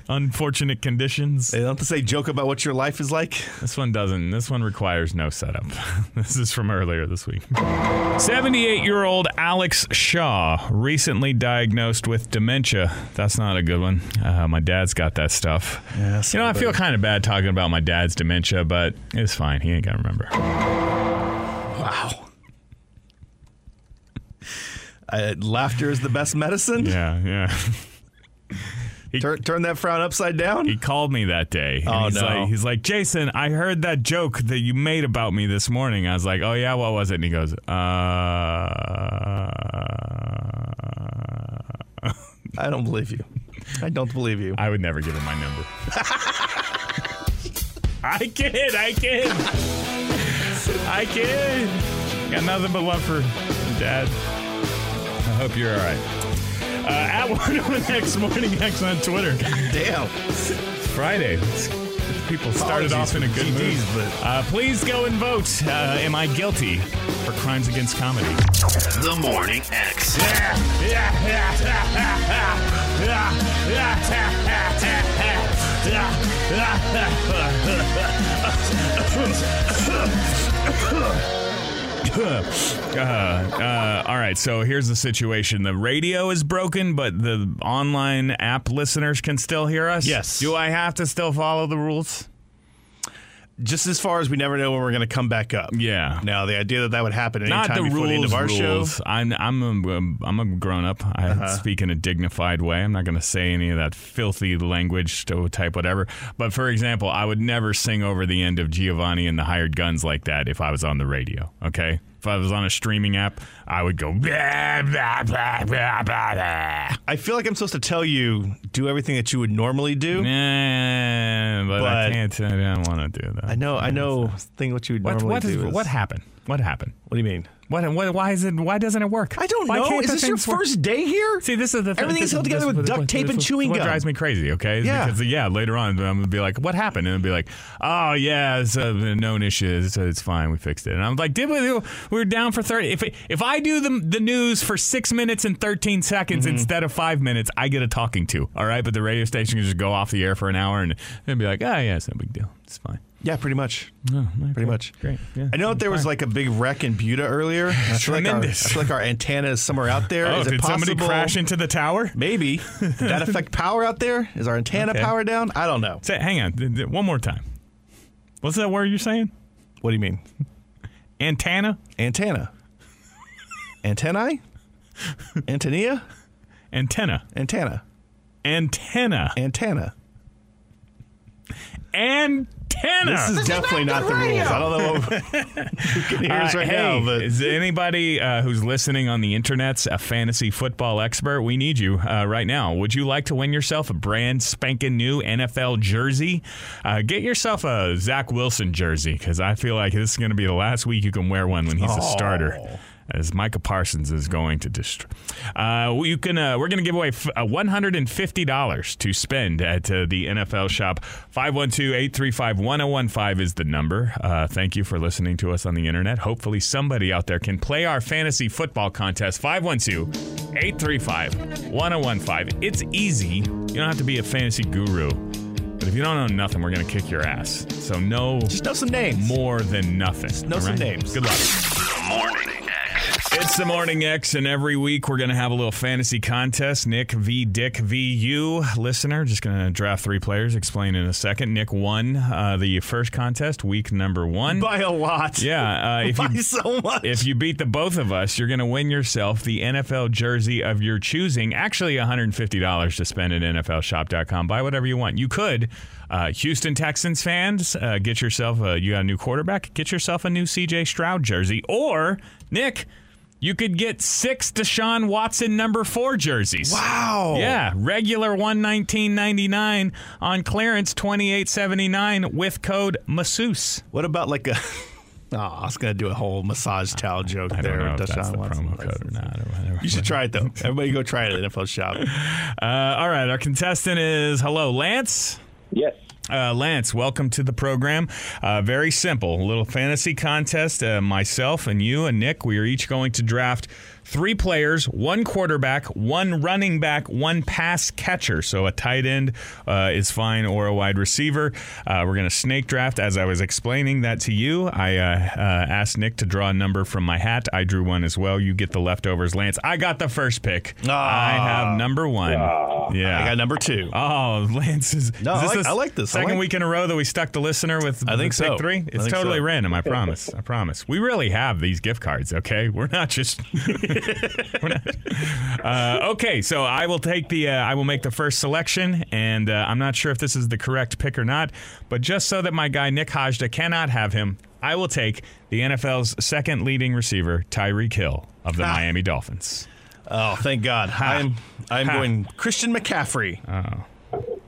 unfortunate conditions? They don't have to say joke about what your life is like. This one doesn't. This one requires no setup. this is from earlier this week. 78 year old Alex Shaw, recently diagnosed with dementia. That's not a good one. Uh, my dad's got that stuff. Yeah, You know, I feel kind of bad talking about my dad's dementia, but it's fine. He ain't to remember. Wow. Uh, laughter is the best medicine. Yeah, yeah. Turn, turn that frown upside down. He called me that day. Oh, he's no. Like, he's like, Jason, I heard that joke that you made about me this morning. I was like, oh, yeah, what was it? And he goes, uh. I don't believe you. I don't believe you. I would never give him my number. I kid, I kid. I kid. Got nothing but love for Dad. I hope you're all right. Uh, at one next morning X on Twitter. Damn. Friday. People started off in a good mood. But Uh, please go and vote. Uh, am I guilty for crimes against comedy? The Morning X. Uh, uh, all right, so here's the situation. The radio is broken, but the online app listeners can still hear us. Yes. Do I have to still follow the rules? Just as far as we never know when we're going to come back up. Yeah. Now, the idea that that would happen Not the before rules. the end of our rules. show. I'm I'm a, I'm a grown up. I Uh-huh. speak in a dignified way. I'm not going to say any of that filthy language, type whatever. But for example, I would never sing over the end of Giovanni and the Hired Guns like that if I was on the radio. Okay. If I was on a streaming app, I would go. Blah, blah, blah, blah, blah, blah. I feel like I'm supposed to tell you do everything that you would normally do. Nah, but, I can't. I don't want to do that. I know, I know. Thing what you would What normally what, is, do. is- what happened? What happened? What do you mean? What, what? Why is it? Why doesn't it work? I don't Why know. Is this your work? first day here? See, this is the thing. Everything's held together with duct tape and chewing what gum. drives me crazy. Okay, Yeah. because yeah, later on I'm gonna be like, "What happened?" And it'll be like, "Oh yeah, it's a known issue. It's, it's fine. We fixed it." And I'm like, "Did we? We were down for thirty. If if I do the the news for six minutes and thirteen seconds Mm-hmm. instead of five minutes, I get a talking to. All right, but the radio station can just go off the air for an hour and and be like, "Ah, yeah, it's no big deal. It's fine." Yeah, pretty much. Oh, okay. Pretty much. Great. Yeah. I know that there was like a big wreck in Buda earlier. I feel like our, I feel like our antenna is somewhere out there. Oh, Is it did somebody crash into the tower? Maybe. Did that affect power out there? Is our antenna Okay. power down? I don't know. Say, hang on, one more time. What's that word you're saying? What do you mean? Antenna? Antenna. Antennae? Antennia? Antenna. Antenna. Antenna. Antenna. Antenna. This is definitely not the rules. I don't know what, who can hear us Uh, right hey, now, but is anybody uh, who's listening on the internet's a fantasy football expert? We need you uh, right now. Would you like to win yourself a brand spanking new NFL jersey? Uh, get yourself a Zach Wilson jersey because I feel like this is going to be the last week you can wear one when he's a starter. As Micah Parsons is going to destroy. Uh, you can. Uh, we're going to give away f- uh, $150 to spend at uh, the NFL shop. 512-835-1015 is the number. Uh, thank you for listening to us on the internet. Hopefully somebody out there can play our fantasy football contest. 512-835-1015. It's easy. You don't have to be a fantasy guru. But if you don't know nothing, we're going to kick your ass. So know just know some names. more than nothing. know all some names. Good luck. The Morning X. It's the Morning X, and every week we're going to have a little fantasy contest. Nick v. Dick v. You, listener. Just going to draft three players, explain in a second. Nick won uh, the first contest, week number one. by a lot. yeah, uh, if By you so much. if you beat the both of us, you're going to win yourself the NFL jersey of your choosing. Actually, $150 to spend at NFLShop.com. Buy whatever you want. You could. Uh, Houston Texans fans, uh, get yourself a, you got a new quarterback, get yourself a new CJ Stroud jersey. Or, Nick, you could get six Deshaun Watson number four jerseys. wow. Yeah, regular one nineteen ninety nine on clearance twenty eight seventy nine with code masseuse. What about like a? Oh, I was gonna do a whole massage towel joke I there. don't know if with that's the Watson. promo code or not or whatever. You should try it though. Everybody go try it at NFL Shop. Uh, all right, our contestant is hello, Lance. Yes. Uh, Lance, welcome to the program. Uh, very simple, a little fantasy contest. Uh, myself and you and Nick, we are each going to draft three players, one quarterback, one running back, one pass catcher. So a tight end uh, is fine or a wide receiver. Uh, we're going to snake draft. As I was explaining that to you, I uh, uh, asked Nick to draw a number from my hat. I drew one as well. You get the leftovers, Lance. I got the first pick. I have number one. Yeah. I got number two. Oh, Lance is. No, is I like- I like this. Second like- week in a row that we stuck the listener with. I think with pick so. Three. It's totally so. random. I promise. I promise. We really have these gift cards. Okay, we're not just. we're not, uh, okay, so I will take the. Uh, I will make the first selection, and uh, I'm not sure if this is the correct pick or not. But just so that my guy Nick Hajda cannot have him, I will take the NFL's second leading receiver, Tyreek Hill of the Ah. Miami Dolphins. Oh, thank God. I'm I'm Ha. going Christian McCaffrey.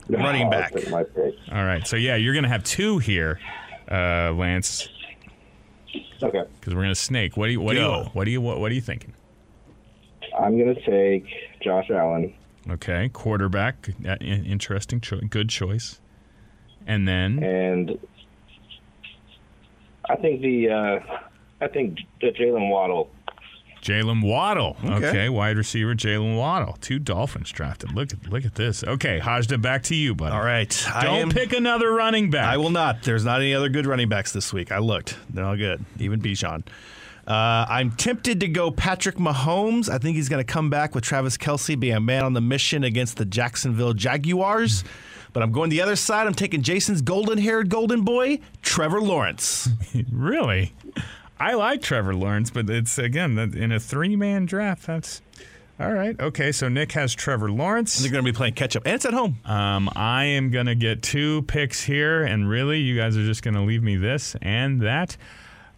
Running back. That's my pick. All right, so yeah, you're gonna have two here, uh, Lance. Okay. because we're gonna snake. What do you what do you what do you what, what are you thinking? I'm going to take Josh Allen. Okay, quarterback, uh, interesting, cho- good choice. And then And I think the uh, I think the Jalen Waddle. Jalen Waddle. Okay. Okay. wide receiver Jalen Waddle. Two Dolphins drafted. Look at look at this. Okay, Hajda, back to you, buddy. All right. Don't am- pick another running back. I will not. There's not any other good running backs this week. I looked. They're all good. Even Bijan. Uh, I'm tempted to go Patrick Mahomes. I think he's going to come back with Travis Kelce, be a man on the mission against the Jacksonville Jaguars. But I'm going the other side. I'm taking Jason's golden haired golden boy, Trevor Lawrence. Really? I like Trevor Lawrence, but it's again in a three man draft. That's all right. Okay, so Nick has Trevor Lawrence. They're going to be playing catch up, and it's at home. Um, I am gonna get two picks here, and really, you guys are just gonna leave me this and that.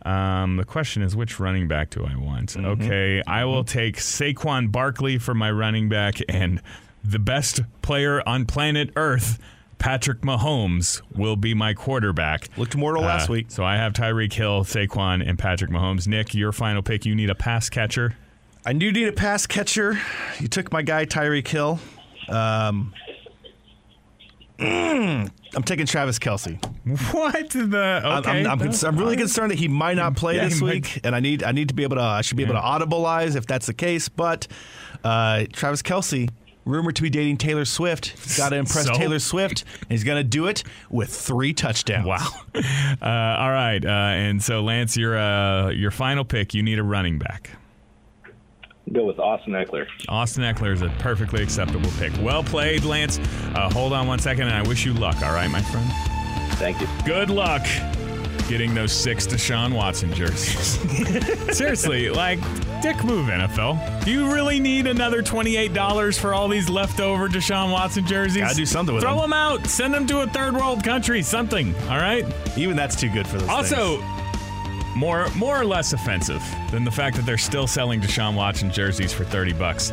Um, the question is, which running back do I want? Mm-hmm. Okay, I will take Saquon Barkley for my running back, and the best player on planet Earth, Patrick Mahomes, will be my quarterback. Looked mortal last Uh, week. So I have Tyreek Hill, Saquon, and Patrick Mahomes. Nick, your final pick. You need a pass catcher. I do need a pass catcher. You took my guy Tyreek Hill. Um, mm, I'm taking Travis Kelce. What the? I'm- Okay, I'm, I'm, cons- I'm really concerned that he might not play Yeah, this week, and I need I need to be able to I should be able to audibleize if that's the case. But uh, Travis Kelce, rumored to be dating Taylor Swift, got to impress So? Taylor Swift, and he's going to do it with three touchdowns. Wow. Uh, all right, uh, and so Lance, your uh, your final pick. You need a running back. Go with Austin Ekeler. Austin Ekeler is a perfectly acceptable pick. Well played, Lance. Uh, hold on one second, and I wish you luck. All right, my friend. Thank you. Good luck getting those six Deshaun Watson jerseys. Seriously, like, dick move, NFL. Do you really need another $28 for all these leftover Deshaun Watson jerseys? Gotta do something with them. Throw them. them out. Send them to a third world country. Something, all right? Even that's too good for those. Also, things. More more or less offensive than the fact that they're still selling Deshaun Watson jerseys for 30 bucks.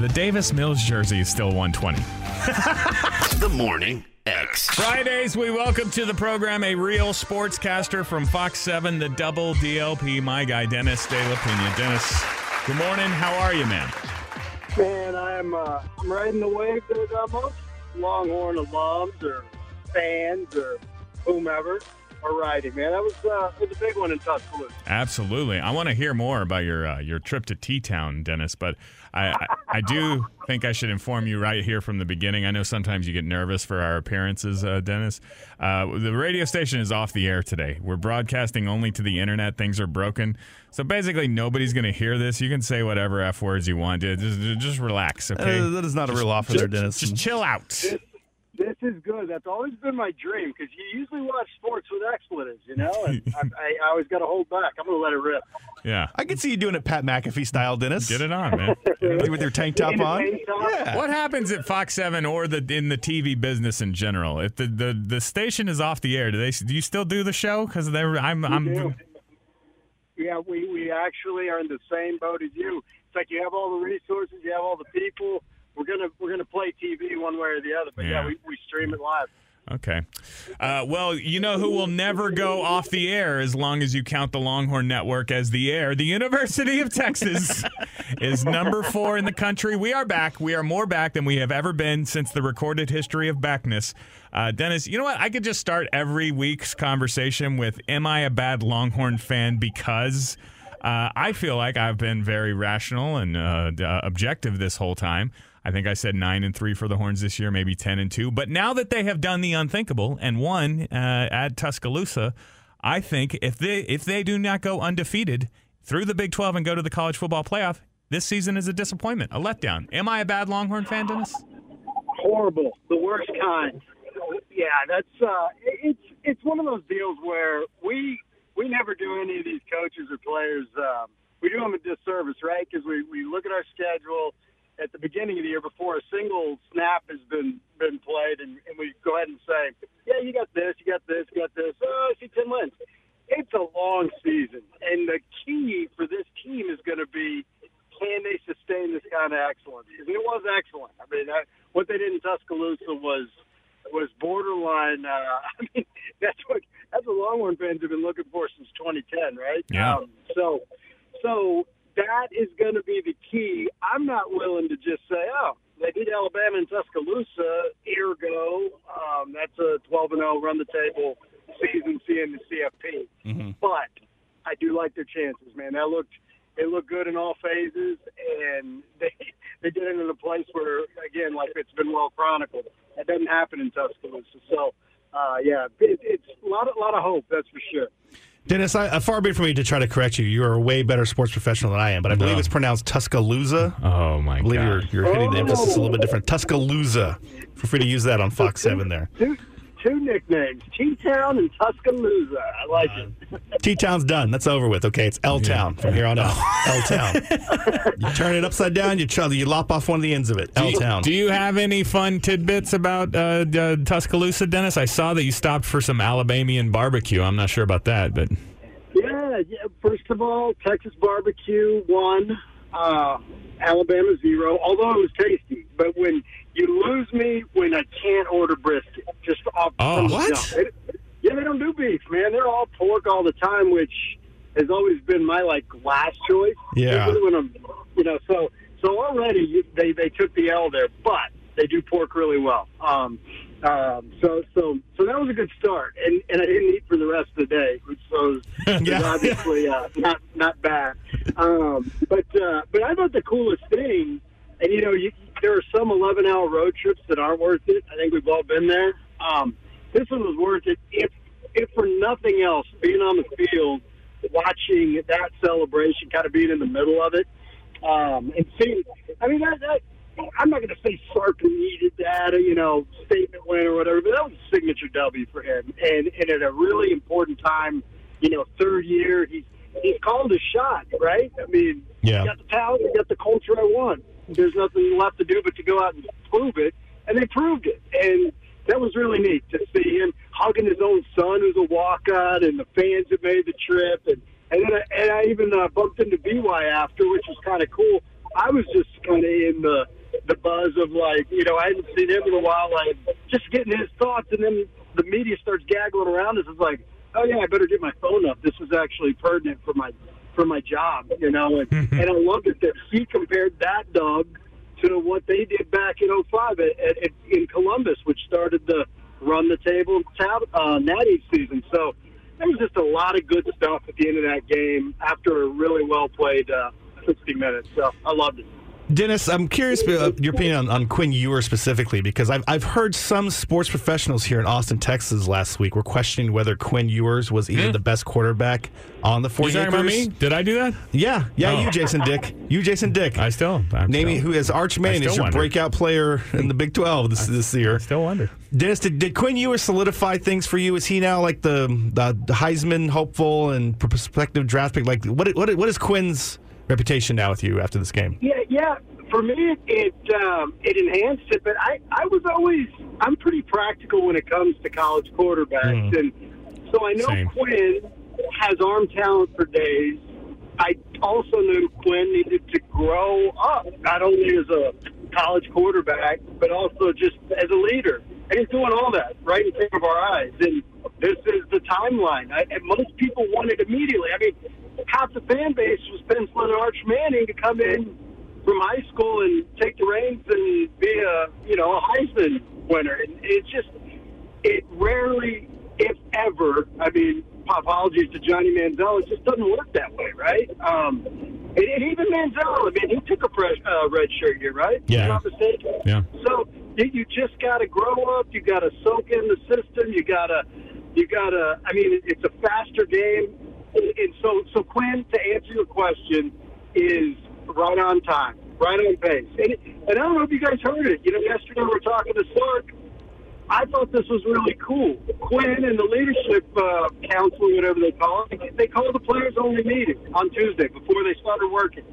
The Davis Mills jersey is still 120. The Morning X. Fridays, we welcome to the program a real sportscaster from Fox 7, the double DLP, my guy, Dennis De La Pena. Dennis, good morning. How are you, man? Man, I'm uh, I'm riding the wave that uh, most Longhorn alums or fans or whomever are riding. Man, that was uh, it was a big one in Tuscaloosa. Absolutely. I want to hear more about your uh, your trip to T Town, Dennis. But I, I I do think I should inform you right here from the beginning. I know sometimes you get nervous for our appearances, uh, Dennis. Uh, the radio station is off the air today. We're broadcasting only to the internet. Things are broken, so basically nobody's going to hear this. You can say whatever f words you want. Just, just, just relax, okay? Uh, that is not a real offer there, Dennis. Just chill out. This is good. That's always been my dream because you usually watch sports with expletives, you know, and I, I, I always got to hold back. I'm going to let it rip. Yeah. I can see you doing it Pat McAfee style, Dennis. Get it on, man. with your tank top on. tank top. Yeah. What happens at Fox Seven or the in the TV business in general? If the, the, the station is off the air, do they do you still do the show? Because they I'm We I'm do. Yeah, we, we actually are in the same boat as you. It's like you have all the resources, you have all the people. We're gonna we're gonna play TV one way or the other, but yeah, Yeah. we, we stream it live. okay. Uh, well, you know who will never go off the air as long as you count the Longhorn Network as the air. The University of Texas is number four in the country. We are back. We are more back than we have ever been since the recorded history of backness. Uh, Dennis, you know what? I could just start every week's conversation with "Am I a bad Longhorn fan?" because. Uh, I feel like I've been very rational and uh, uh, objective this whole time. I think I said nine and three for the Horns this year, maybe ten and two. But now that they have done the unthinkable and won uh, at Tuscaloosa, I think if they if they do not go undefeated through the Big Twelve and go to the college football playoff, this season is a disappointment, a letdown. Am I a bad Longhorn fan, Dennis? horrible, the worst kind. Yeah, that's uh, it's it's one of those deals where we we never do any of these coaches or players. Um, we do them a disservice, right? Because we we look at our schedule at the beginning of the year before a single snap has been been played, and, and we go ahead and say, yeah, you got this, you got this, you got this. Oh, I see ten wins. It's a long season, and the key for this team is going to be can they sustain this kind of excellence? And it was excellent. I mean, that, what they did in Tuscaloosa was was borderline. Uh, I mean, that's what that's what Longhorn fans have been looking for since 2010, right? Yeah. Um, so, so that is going to be the key. I'm not willing to just say, oh, they beat Alabama in Tuscaloosa. Ergo, um, that's a 12 and 0 run the table season seeing the CFP. But I do like their chances, man. That looked it looked good in all phases, and they they did it in a place where, again, like it's been well chronicled. That doesn't happen in Tuscaloosa. So, uh, yeah, it, it's a lot, a lot of hope, that's for sure. Dennis, I, uh, far be it from me to try to correct you. You are a way better sports professional than I am, but I believe No. it's pronounced Tuscaloosa. Oh my I believe you're, you're hitting the emphasis a little bit different. Tuscaloosa. Feel free to use that on Fox 7 there. Two, two nicknames, T-Town and Tuscaloosa. I like it. T Town's done. That's over with. Okay, it's L Town from here on out. L Town. you turn it upside down. You try, you lop off one of the ends of it. L Town. Do you have any fun tidbits about uh, uh, Tuscaloosa, Dennis? I saw that you stopped for some Alabamian barbecue. I'm not sure about that, but Yeah, Yeah, yeah. First of all, Texas barbecue one, uh, Alabama zero. Although it was tasty, but when you lose me when I can't order brisket, just off Oh, the what? jump. They- yeah, they don't do beef, man. They're all pork all the time, which has always been my like last choice. Yeah. When I'm, you know, so so already you- they they took the L there, but they do pork really well. Um, um, so so so that was a good start, and and I didn't eat for the rest of the day, which was, was Yeah. obviously uh, not not bad. Um, but uh, but I thought the coolest thing, and you know, you, there are some 11 hour road trips that aren't worth it. I think we've all been there. Um, this one was worth it, if if for nothing else, being on the field, watching that celebration, kind of being in the middle of it, um, and seeing. I mean, that, that I'm not going to say Sark needed that, you know, statement win or whatever, but that was a signature W for him, and and at a really important time, you know, third year, he's he's called a shot, right? I mean, Yeah. he got the talent, he got the culture I want. There's nothing left to do but to go out and prove it, and they proved it, and that was really neat to see him hugging his own son, who's a walkout, and the fans that made the trip, and and then I, and I even uh, bumped into VY after, which was kind of cool. I was just kind of in the the buzz of like, you know, I hadn't seen him in a while, like just getting his thoughts, and then the media starts gaggling around us. It's like, oh yeah, I better get my phone up. This is actually pertinent for my for my job, you know, and and I loved it that he compared that dog to what they did back in 05 at, at, at, in Columbus, which started the run the table tab, uh, Natty season. So there was just a lot of good stuff at the end of that game after a really well played uh, 60 minutes. So I loved it. Dennis, I'm curious uh, your opinion on, on Quinn Ewer specifically because I've, I've heard some sports professionals here in Austin, Texas last week were questioning whether Quinn Ewers was either the best quarterback on the four You talking about me? Did I do that? Yeah, yeah, Oh. you, Jason Dick. You, Jason Dick. I still. I'm Name still, who is Arch I Manning is your wonder. breakout player in the Big 12 this, this year. Still wonder. Dennis, did, did Quinn Ewers solidify things for you? Is he now like the, the, the Heisman hopeful and prospective draft pick? Like, what, what, what is Quinn's reputation now with you after this game? Yeah, yeah. For me, it it, um, it enhanced it, but I I was always I'm pretty practical when it comes to college quarterbacks, and so I know Same. Quinn has arm talent for days. I also knew Quinn needed to grow up, not only as a college quarterback, but also just as a leader. And he's doing all that right in front of our eyes. And this is the timeline. I, and most people want it immediately. I mean, half the fan base was penciling Arch Manning to come in from high school and take the reins and be a you know a Heisman winner. And it's just it rarely, if ever. I mean, apologies to Johnny Manziel. It just doesn't work that way, right? Um, and, and even Manziel. I mean, he took a fresh, uh, red shirt here, right? Yeah. I'm not mistaken. Yeah. So you, you just got to grow up. You got to soak in the system. You got to, you got to. I mean, it's a faster game, and so so Quinn, to answer your question, is right on time, right on pace. And, and I don't know if you guys heard it. You know, yesterday we were talking to Sark. I thought this was really cool. Quinn and the leadership uh, council, whatever they call it, they called the players only meeting on Tuesday before they started working.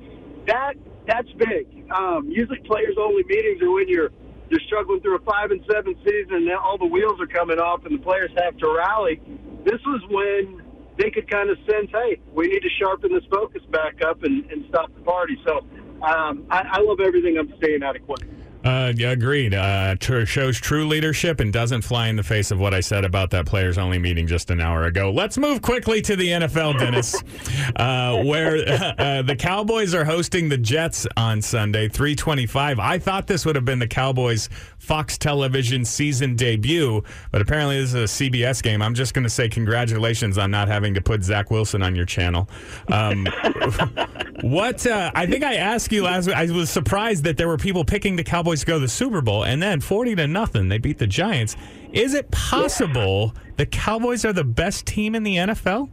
That that's big. Um, usually, players only meetings are when you're you're struggling through a five and seven season, and all the wheels are coming off, and the players have to rally. This was when they could kind of sense, hey, we need to sharpen this focus back up and, and stop the party. So um, I, I love everything I'm seeing out of Quinn. Uh, yeah, agreed. Uh, tr- shows true leadership and doesn't fly in the face of what I said about that players only meeting just an hour ago. Let's move quickly to the NFL, Dennis, uh, where uh, the Cowboys are hosting the Jets on Sunday, 325. I thought this would have been the Cowboys' Fox Television season debut, but apparently this is a CBS game. I'm just going to say congratulations on not having to put Zach Wilson on your channel. Um, what uh, I think I asked you last week, I was surprised that there were people picking the Cowboys to go to the Super Bowl, and then 40 to nothing, they beat the Giants. Is it possible the Cowboys are the best team in the NFL?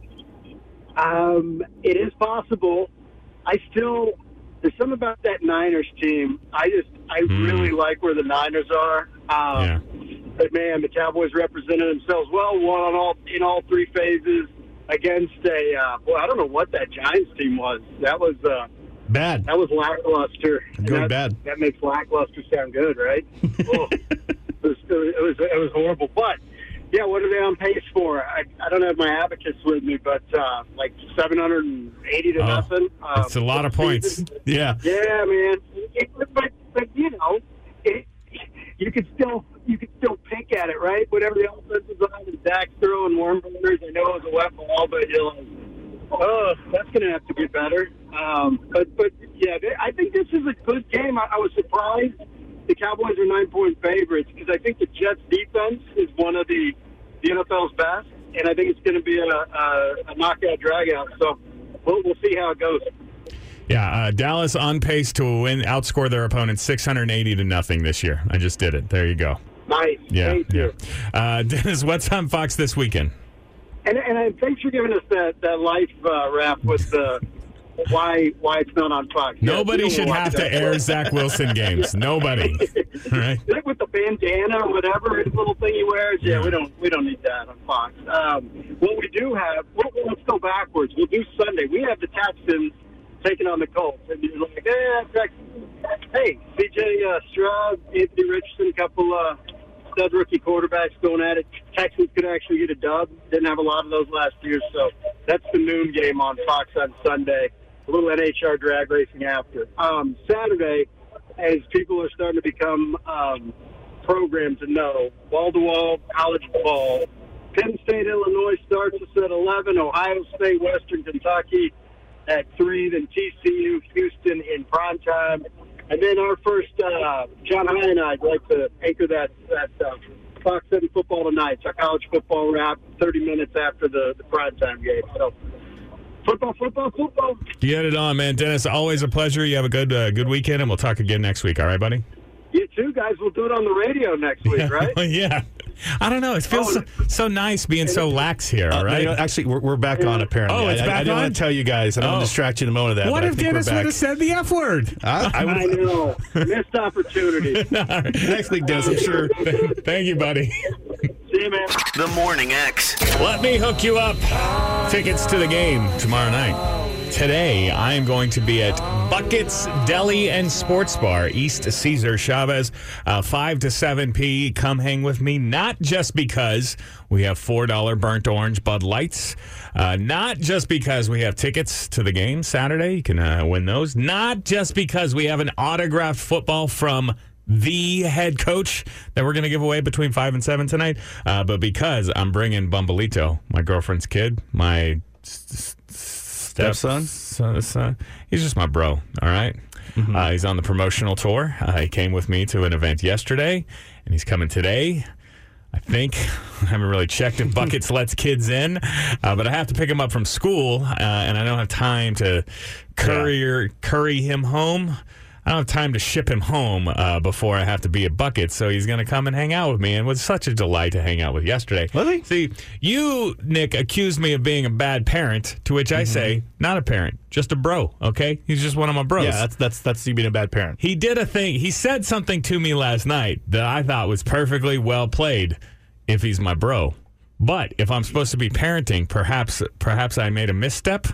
Um, it is possible. I still there's something about that Niners team. I just I really like where the Niners are. Um, Yeah. But man, the Cowboys represented themselves well. Won on all in all three phases against a uh, boy. I don't know what that Giants team was. That was uh, Bad. that was lackluster. Going that, bad. That makes lackluster sound good, right? oh, it, was, it was it was horrible. But Yeah, what are they on pace for? I, I don't have my abacus with me, but uh, like 780 to Oh, nothing. Um, That's a lot of points. Yeah. Yeah, man. It, but but you know, it, you could still you could still pick at it, right? Whatever the offense is on, and Dak's throwing warm burners. I know it was a wet ball, but you're like, oh, that's going to have to get better. Um, but but yeah, they- I think this is a good game. I, I was surprised the Cowboys are nine point favorites because I think the Jets defense is one of the the NFL's best, and I think it's going to be a, a, a knockout dragout. So we'll, we'll see how it goes. Yeah, uh, Dallas on pace to win, outscore their opponents 680 to nothing this year. I just did it. There you go. Nice. Yeah, Thank yeah. you. Uh, Dennis, what's on Fox this weekend? And, and I, thanks for giving us that, that life uh, wrap with the why why it's not on Fox. Nobody we should have to air Zach Wilson games. Nobody. Right? Like with the bandana or whatever his little thing he wears. Yeah, we don't we don't need that on Fox. Um, what we do have, well, let's go backwards. We'll do Sunday. We have the Texans taking on the Colts, and you're like, eh, hey, C.J. Uh, Stroud, Anthony Richardson, a couple uh, stud rookie quarterbacks going at it. Texans could actually get a dub. Didn't have a lot of those last year, so that's the noon game on Fox on Sunday. A little NHR drag racing after. Um, Saturday, as people are starting to become um, programmed to know, wall to wall college ball. Penn State, Illinois starts us at 11. Ohio State, Western Kentucky at 3. Then TCU, Houston in prime time. And then our first, uh, John High and I'd like to anchor that, that uh, Fox 7 football tonight. It's our college football wrap 30 minutes after the, the prime time game. So football, football, football. Get it on, man. Dennis, always a pleasure. You have a good uh, good weekend, and we'll talk again next week. All right, buddy? You too, guys. We'll do it on the radio next week, right? yeah. I don't know. It feels so, so nice being so lax here, all Uh, right? you know, actually, we're, we're back on apparently. Oh, it's I, I, back I didn't on? want to tell you guys. I don't Oh. want to distract you in a moment of that. what if Dennis would have said the F word? I, I I know. Missed opportunity. next week, Dennis, I'm sure. Thank you, buddy. See you, man. The Morning X. Let me hook you up. Tickets to the game tomorrow night. Today, I am going to be at Buckets Deli and Sports Bar, East Cesar Chavez, uh, 5 to 7 p. Come hang with me, not just because we have $4 burnt orange Bud Lights, uh, not just because we have tickets to the game Saturday. You can uh, win those. Not just because we have an autographed football from the head coach that we're going to give away between five and seven tonight. Uh, but because I'm bringing Bumbleito, my girlfriend's kid, my Stepson? son, son. He's just my bro. All right? Uh, he's on the promotional tour. Uh, he came with me to an event yesterday, and he's coming today. I think I haven't really checked if Buckets lets kids in, uh, but I have to pick him up from school, uh, and I don't have time to courier curry him home. I don't have time to ship him home uh, before I have to be at bucket, so he's going to come and hang out with me, and it was such a delight to hang out with yesterday. Really? See, you, Nick, accused me of being a bad parent, to which I say, not a parent, just a bro. Okay, he's just one of my bros. Yeah, that's that's that's you being a bad parent. He did a thing. He said something to me last night that I thought was perfectly well played. If he's my bro, but if I'm supposed to be parenting, perhaps perhaps I made a misstep.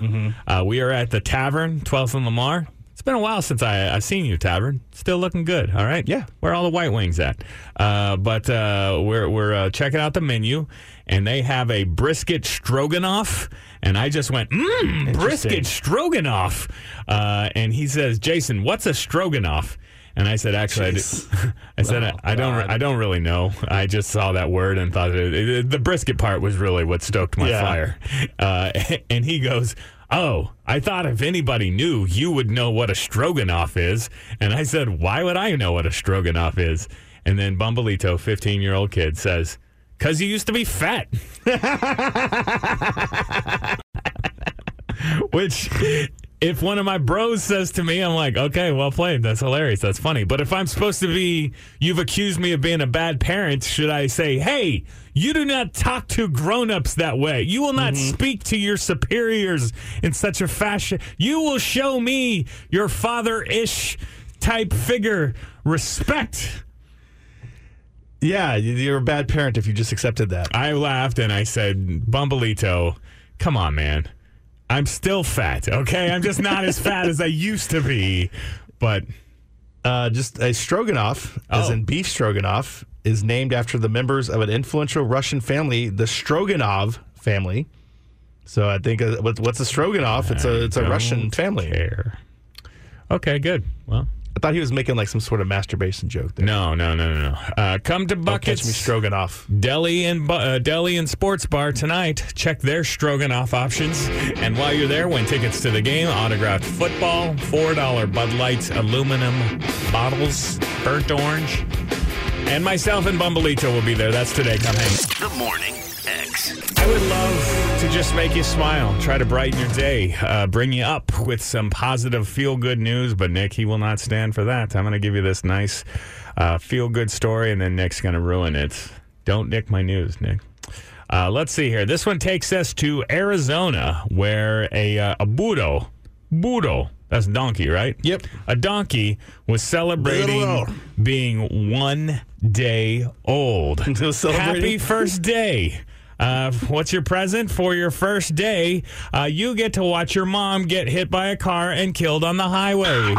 Uh, we are at the tavern, 12th and Lamar. Been a while since I I seen you, tavern. Still looking good. All right. Yeah. Where are all the white wings at? Uh, but uh, we're we're uh, checking out the menu, and they have a brisket stroganoff. And I just went, mmm, brisket stroganoff. Uh, and he says, Jason, what's a stroganoff? And I said, actually, I, I said, I, I don't, I don't really know. I just saw that word and thought it, it- the brisket part was really what stoked my Yeah. fire. Uh, and he goes, "Oh, I thought if anybody knew, you would know what a stroganoff is." And I said, "Why would I know what a stroganoff is?" And then Bumbleito, fifteen-year-old kid, says, "Cause you used to be fat." Which, if one of my bros says to me, I'm like, okay, well played. That's hilarious. That's funny. But if I'm supposed to be, you've accused me of being a bad parent, should I say, hey, you do not talk to grown-ups that way. You will not speak to your superiors in such a fashion. You will show me your father-ish type figure respect. Yeah, you- you're a bad parent if you just accepted that. I laughed and I said, Bumbleito, come on, man. I'm still fat, okay? I'm just not as fat as I used to be. But Uh, just a stroganoff, as Oh. in beef stroganoff, is named after the members of an influential Russian family, the Stroganov family. So I think uh, what- what's a Stroganov? It's a it's a Russian family. Care. Okay, good. Well, I thought he was making like some sort of masturbation joke there. no, no, no, no, no. Uh, come to Don't buckets. catch me Stroganoff. Deli and Bu- uh, Deli and Sports Bar tonight. Check their stroganoff options. And while you're there, win tickets to the game, autographed football, four dollar Bud Light aluminum bottles, burnt orange, and myself and Bumbleito will be there. That's today. Come hang. The Morning X. I would love to just make you smile, try to brighten your day, uh, bring you up with some positive, feel good news. But Nick, he will not stand for that. I'm going to give you this nice, uh, feel good story, and then Nick's going to ruin it. Don't nick my news, Nick. Uh, let's see here. This one takes us to Arizona, where a uh, a burro, burro, that's donkey, right? Yep. A donkey was celebrating being one day old. It was celebrating? Happy first day. Uh, what's your present for your first day? Uh, you get to watch your mom get hit by a car and killed on the highway.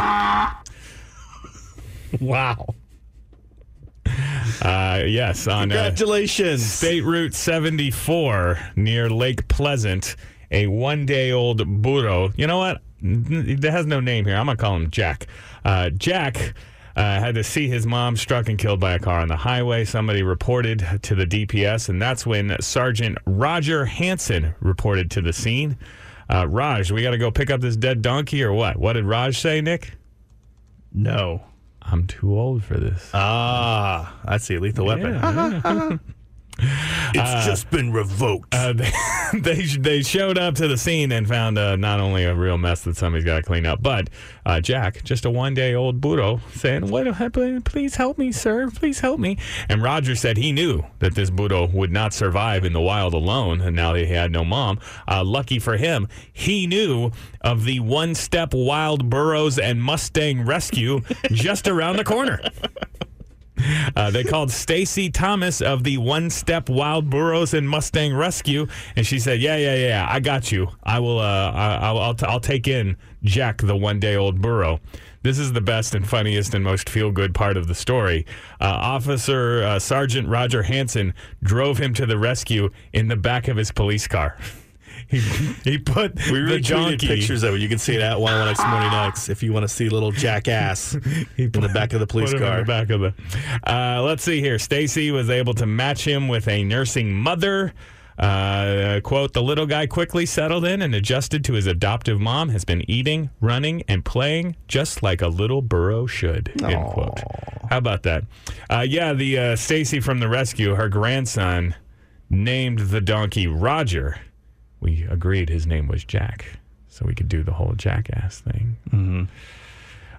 Wow. Uh, yes, on uh, Congratulations. State Route 74 near Lake Pleasant, a one day old burro. You know what? It has no name here. I'm going to call him Jack. Uh, Jack. Uh, had to see his mom struck and killed by a car on the highway. Somebody reported to the DPS, and that's when Sergeant Roger Hansen reported to the scene. Uh, Raj, we got to go pick up this dead donkey or what? What did Raj say, Nick? No. I'm too old for this. Ah, I see. Lethal weapon. It's just been revoked. Uh, they, they they showed up to the scene and found uh, not only a real mess that somebody's got to clean up, but uh, Jack, just a one day old burro, saying, "What happened? Please help me, sir. Please help me." And Roger said he knew that this burro would not survive in the wild alone, and now that he had no mom. Uh, lucky for him, he knew of the one step wild burros and Mustang rescue just around the corner. Uh, they called Stacy Thomas of the One Step Wild Burros and Mustang Rescue, and she said, "Yeah, yeah, yeah, I got you. I will. Uh, I, I'll, I'll, t- I'll take in Jack, the one-day-old burro." This is the best and funniest and most feel-good part of the story. Uh, Officer uh, Sergeant Roger Hansen drove him to the rescue in the back of his police car. he, he put We the retweeted donkey. pictures of it. You can see it at 101X Morning X if you want to see little jackass in the back of the police Put car. the back of the. Uh, let's see here. Stacy was able to match him with a nursing mother. Uh, quote: The little guy quickly settled in and adjusted to his adoptive mom. Has been eating, running, and playing just like a little burro should. End quote. How about that? Uh, yeah, the uh, Stacy from the rescue, her grandson, named the donkey Roger. We agreed his name was Jack, so we could do the whole jackass thing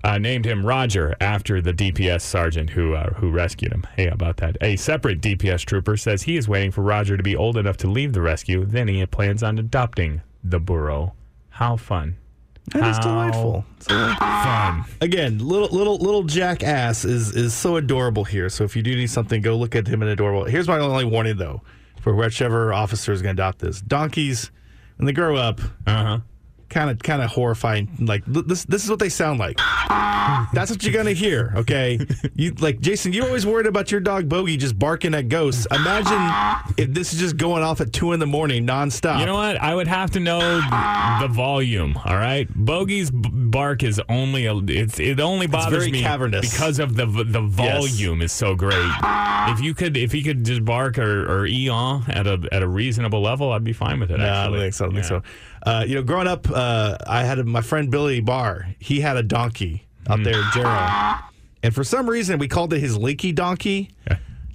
uh, named him Roger after the DPS sergeant who uh, who rescued him. Hey, how about that? A separate DPS trooper says he is waiting for Roger to be old enough to leave the rescue. Then he plans on adopting the burro. How fun! That is How delightful. Fun. Again, little little little jackass is is so adorable here. So if you do need something, go look at him in adorable. Here's my only warning though, for whichever officer is going to adopt this: donkeys, when they grow up, Uh huh. Kind of kind of horrifying. Like this this is what they sound like. That's what you're gonna hear. Okay, you like Jason. You're always worried about your dog Bogey just barking at ghosts. Imagine if this is just going off at two in the morning nonstop. You know what? I would have to know the volume. All right, Bogey's bark is only a. It's it only bothers me cavernous. because of the the volume is so great. If you could, if he could just bark or, or eon at a at a reasonable level, I'd be fine with it. No, I don't think so. I don't Yeah. think so. Uh, you know, growing up, uh, I had a, my friend Billy Barr. He had a donkey out there in Jarrell. And for some reason, we called it his leaky donkey.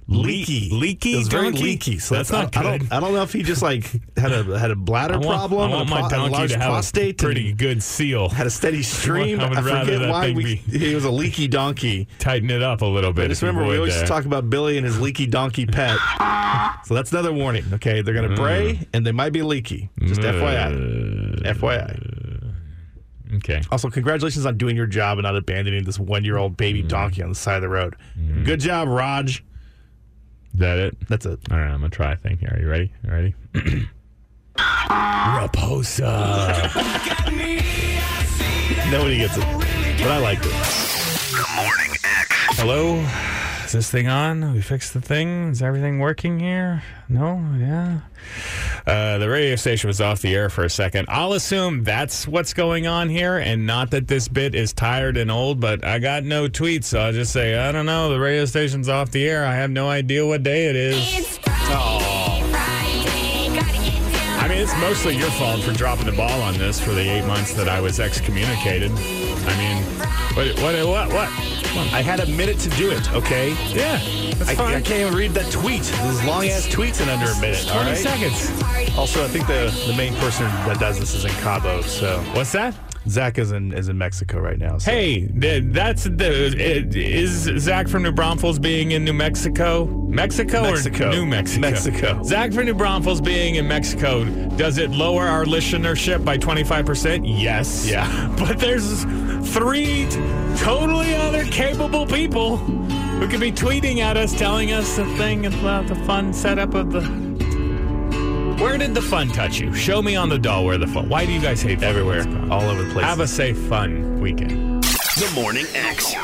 Leaky, leaky It was very donkey? leaky. So That's that's, not I, I don't. good. I don't know if he just like had a had a bladder I want, problem, I want my pro- donkey to have prostate, a pretty good seal. had a steady stream. I I, forget why we. He was a leaky donkey. Tighten it up a little bit. I just remember we always there. talk about Billy and his leaky donkey pet. So that's another warning. Okay, they're gonna bray mm. and they might be leaky. Just mm. FYI. FYI. Okay. Also, congratulations on doing your job and not abandoning this one-year-old baby Mm. donkey on the side of the road. Mm. Good job, Raj. Is that it? That's it. All right, I'm gonna try a thing here. Are you ready? You ready? Raposa. Nobody gets it, but I like it. The Morning X. Hello. This thing on? We fixed the thing. Is everything working here? No? Yeah. Uh, the radio station was off the air for a second. I'll assume that's what's going on here and not that this bit is tired and old, but I got no tweets, so I'll just say, I don't know. The radio station's off the air. I have no idea what day it is. I mean, it's mostly your fault for dropping the ball on this for the eight months that I was excommunicated. I mean, what, what, what, what? I had a minute to do it, okay? Yeah, that's I, fine. I can't even read that tweet. This long ass tweet's in under a minute. All 20 right. seconds. Also, I think the, the main person that does this is in Cabo. So What's that? Zach is in is in Mexico right now. So. Hey, that's the is Zach from New Braunfels being in New Mexico, Mexico, Mexico. or New Mexico? Mexico. Zach from New Braunfels being in Mexico. Does it lower our listenership by twenty five percent? Yes. Yeah. But there's three totally other capable people who could be tweeting at us, telling us the thing about the fun setup of the. Where did the fun touch you? Show me on the doll where the fun. Why do you guys hate fun? everywhere, all over the place. Have a safe, fun weekend. The Morning X.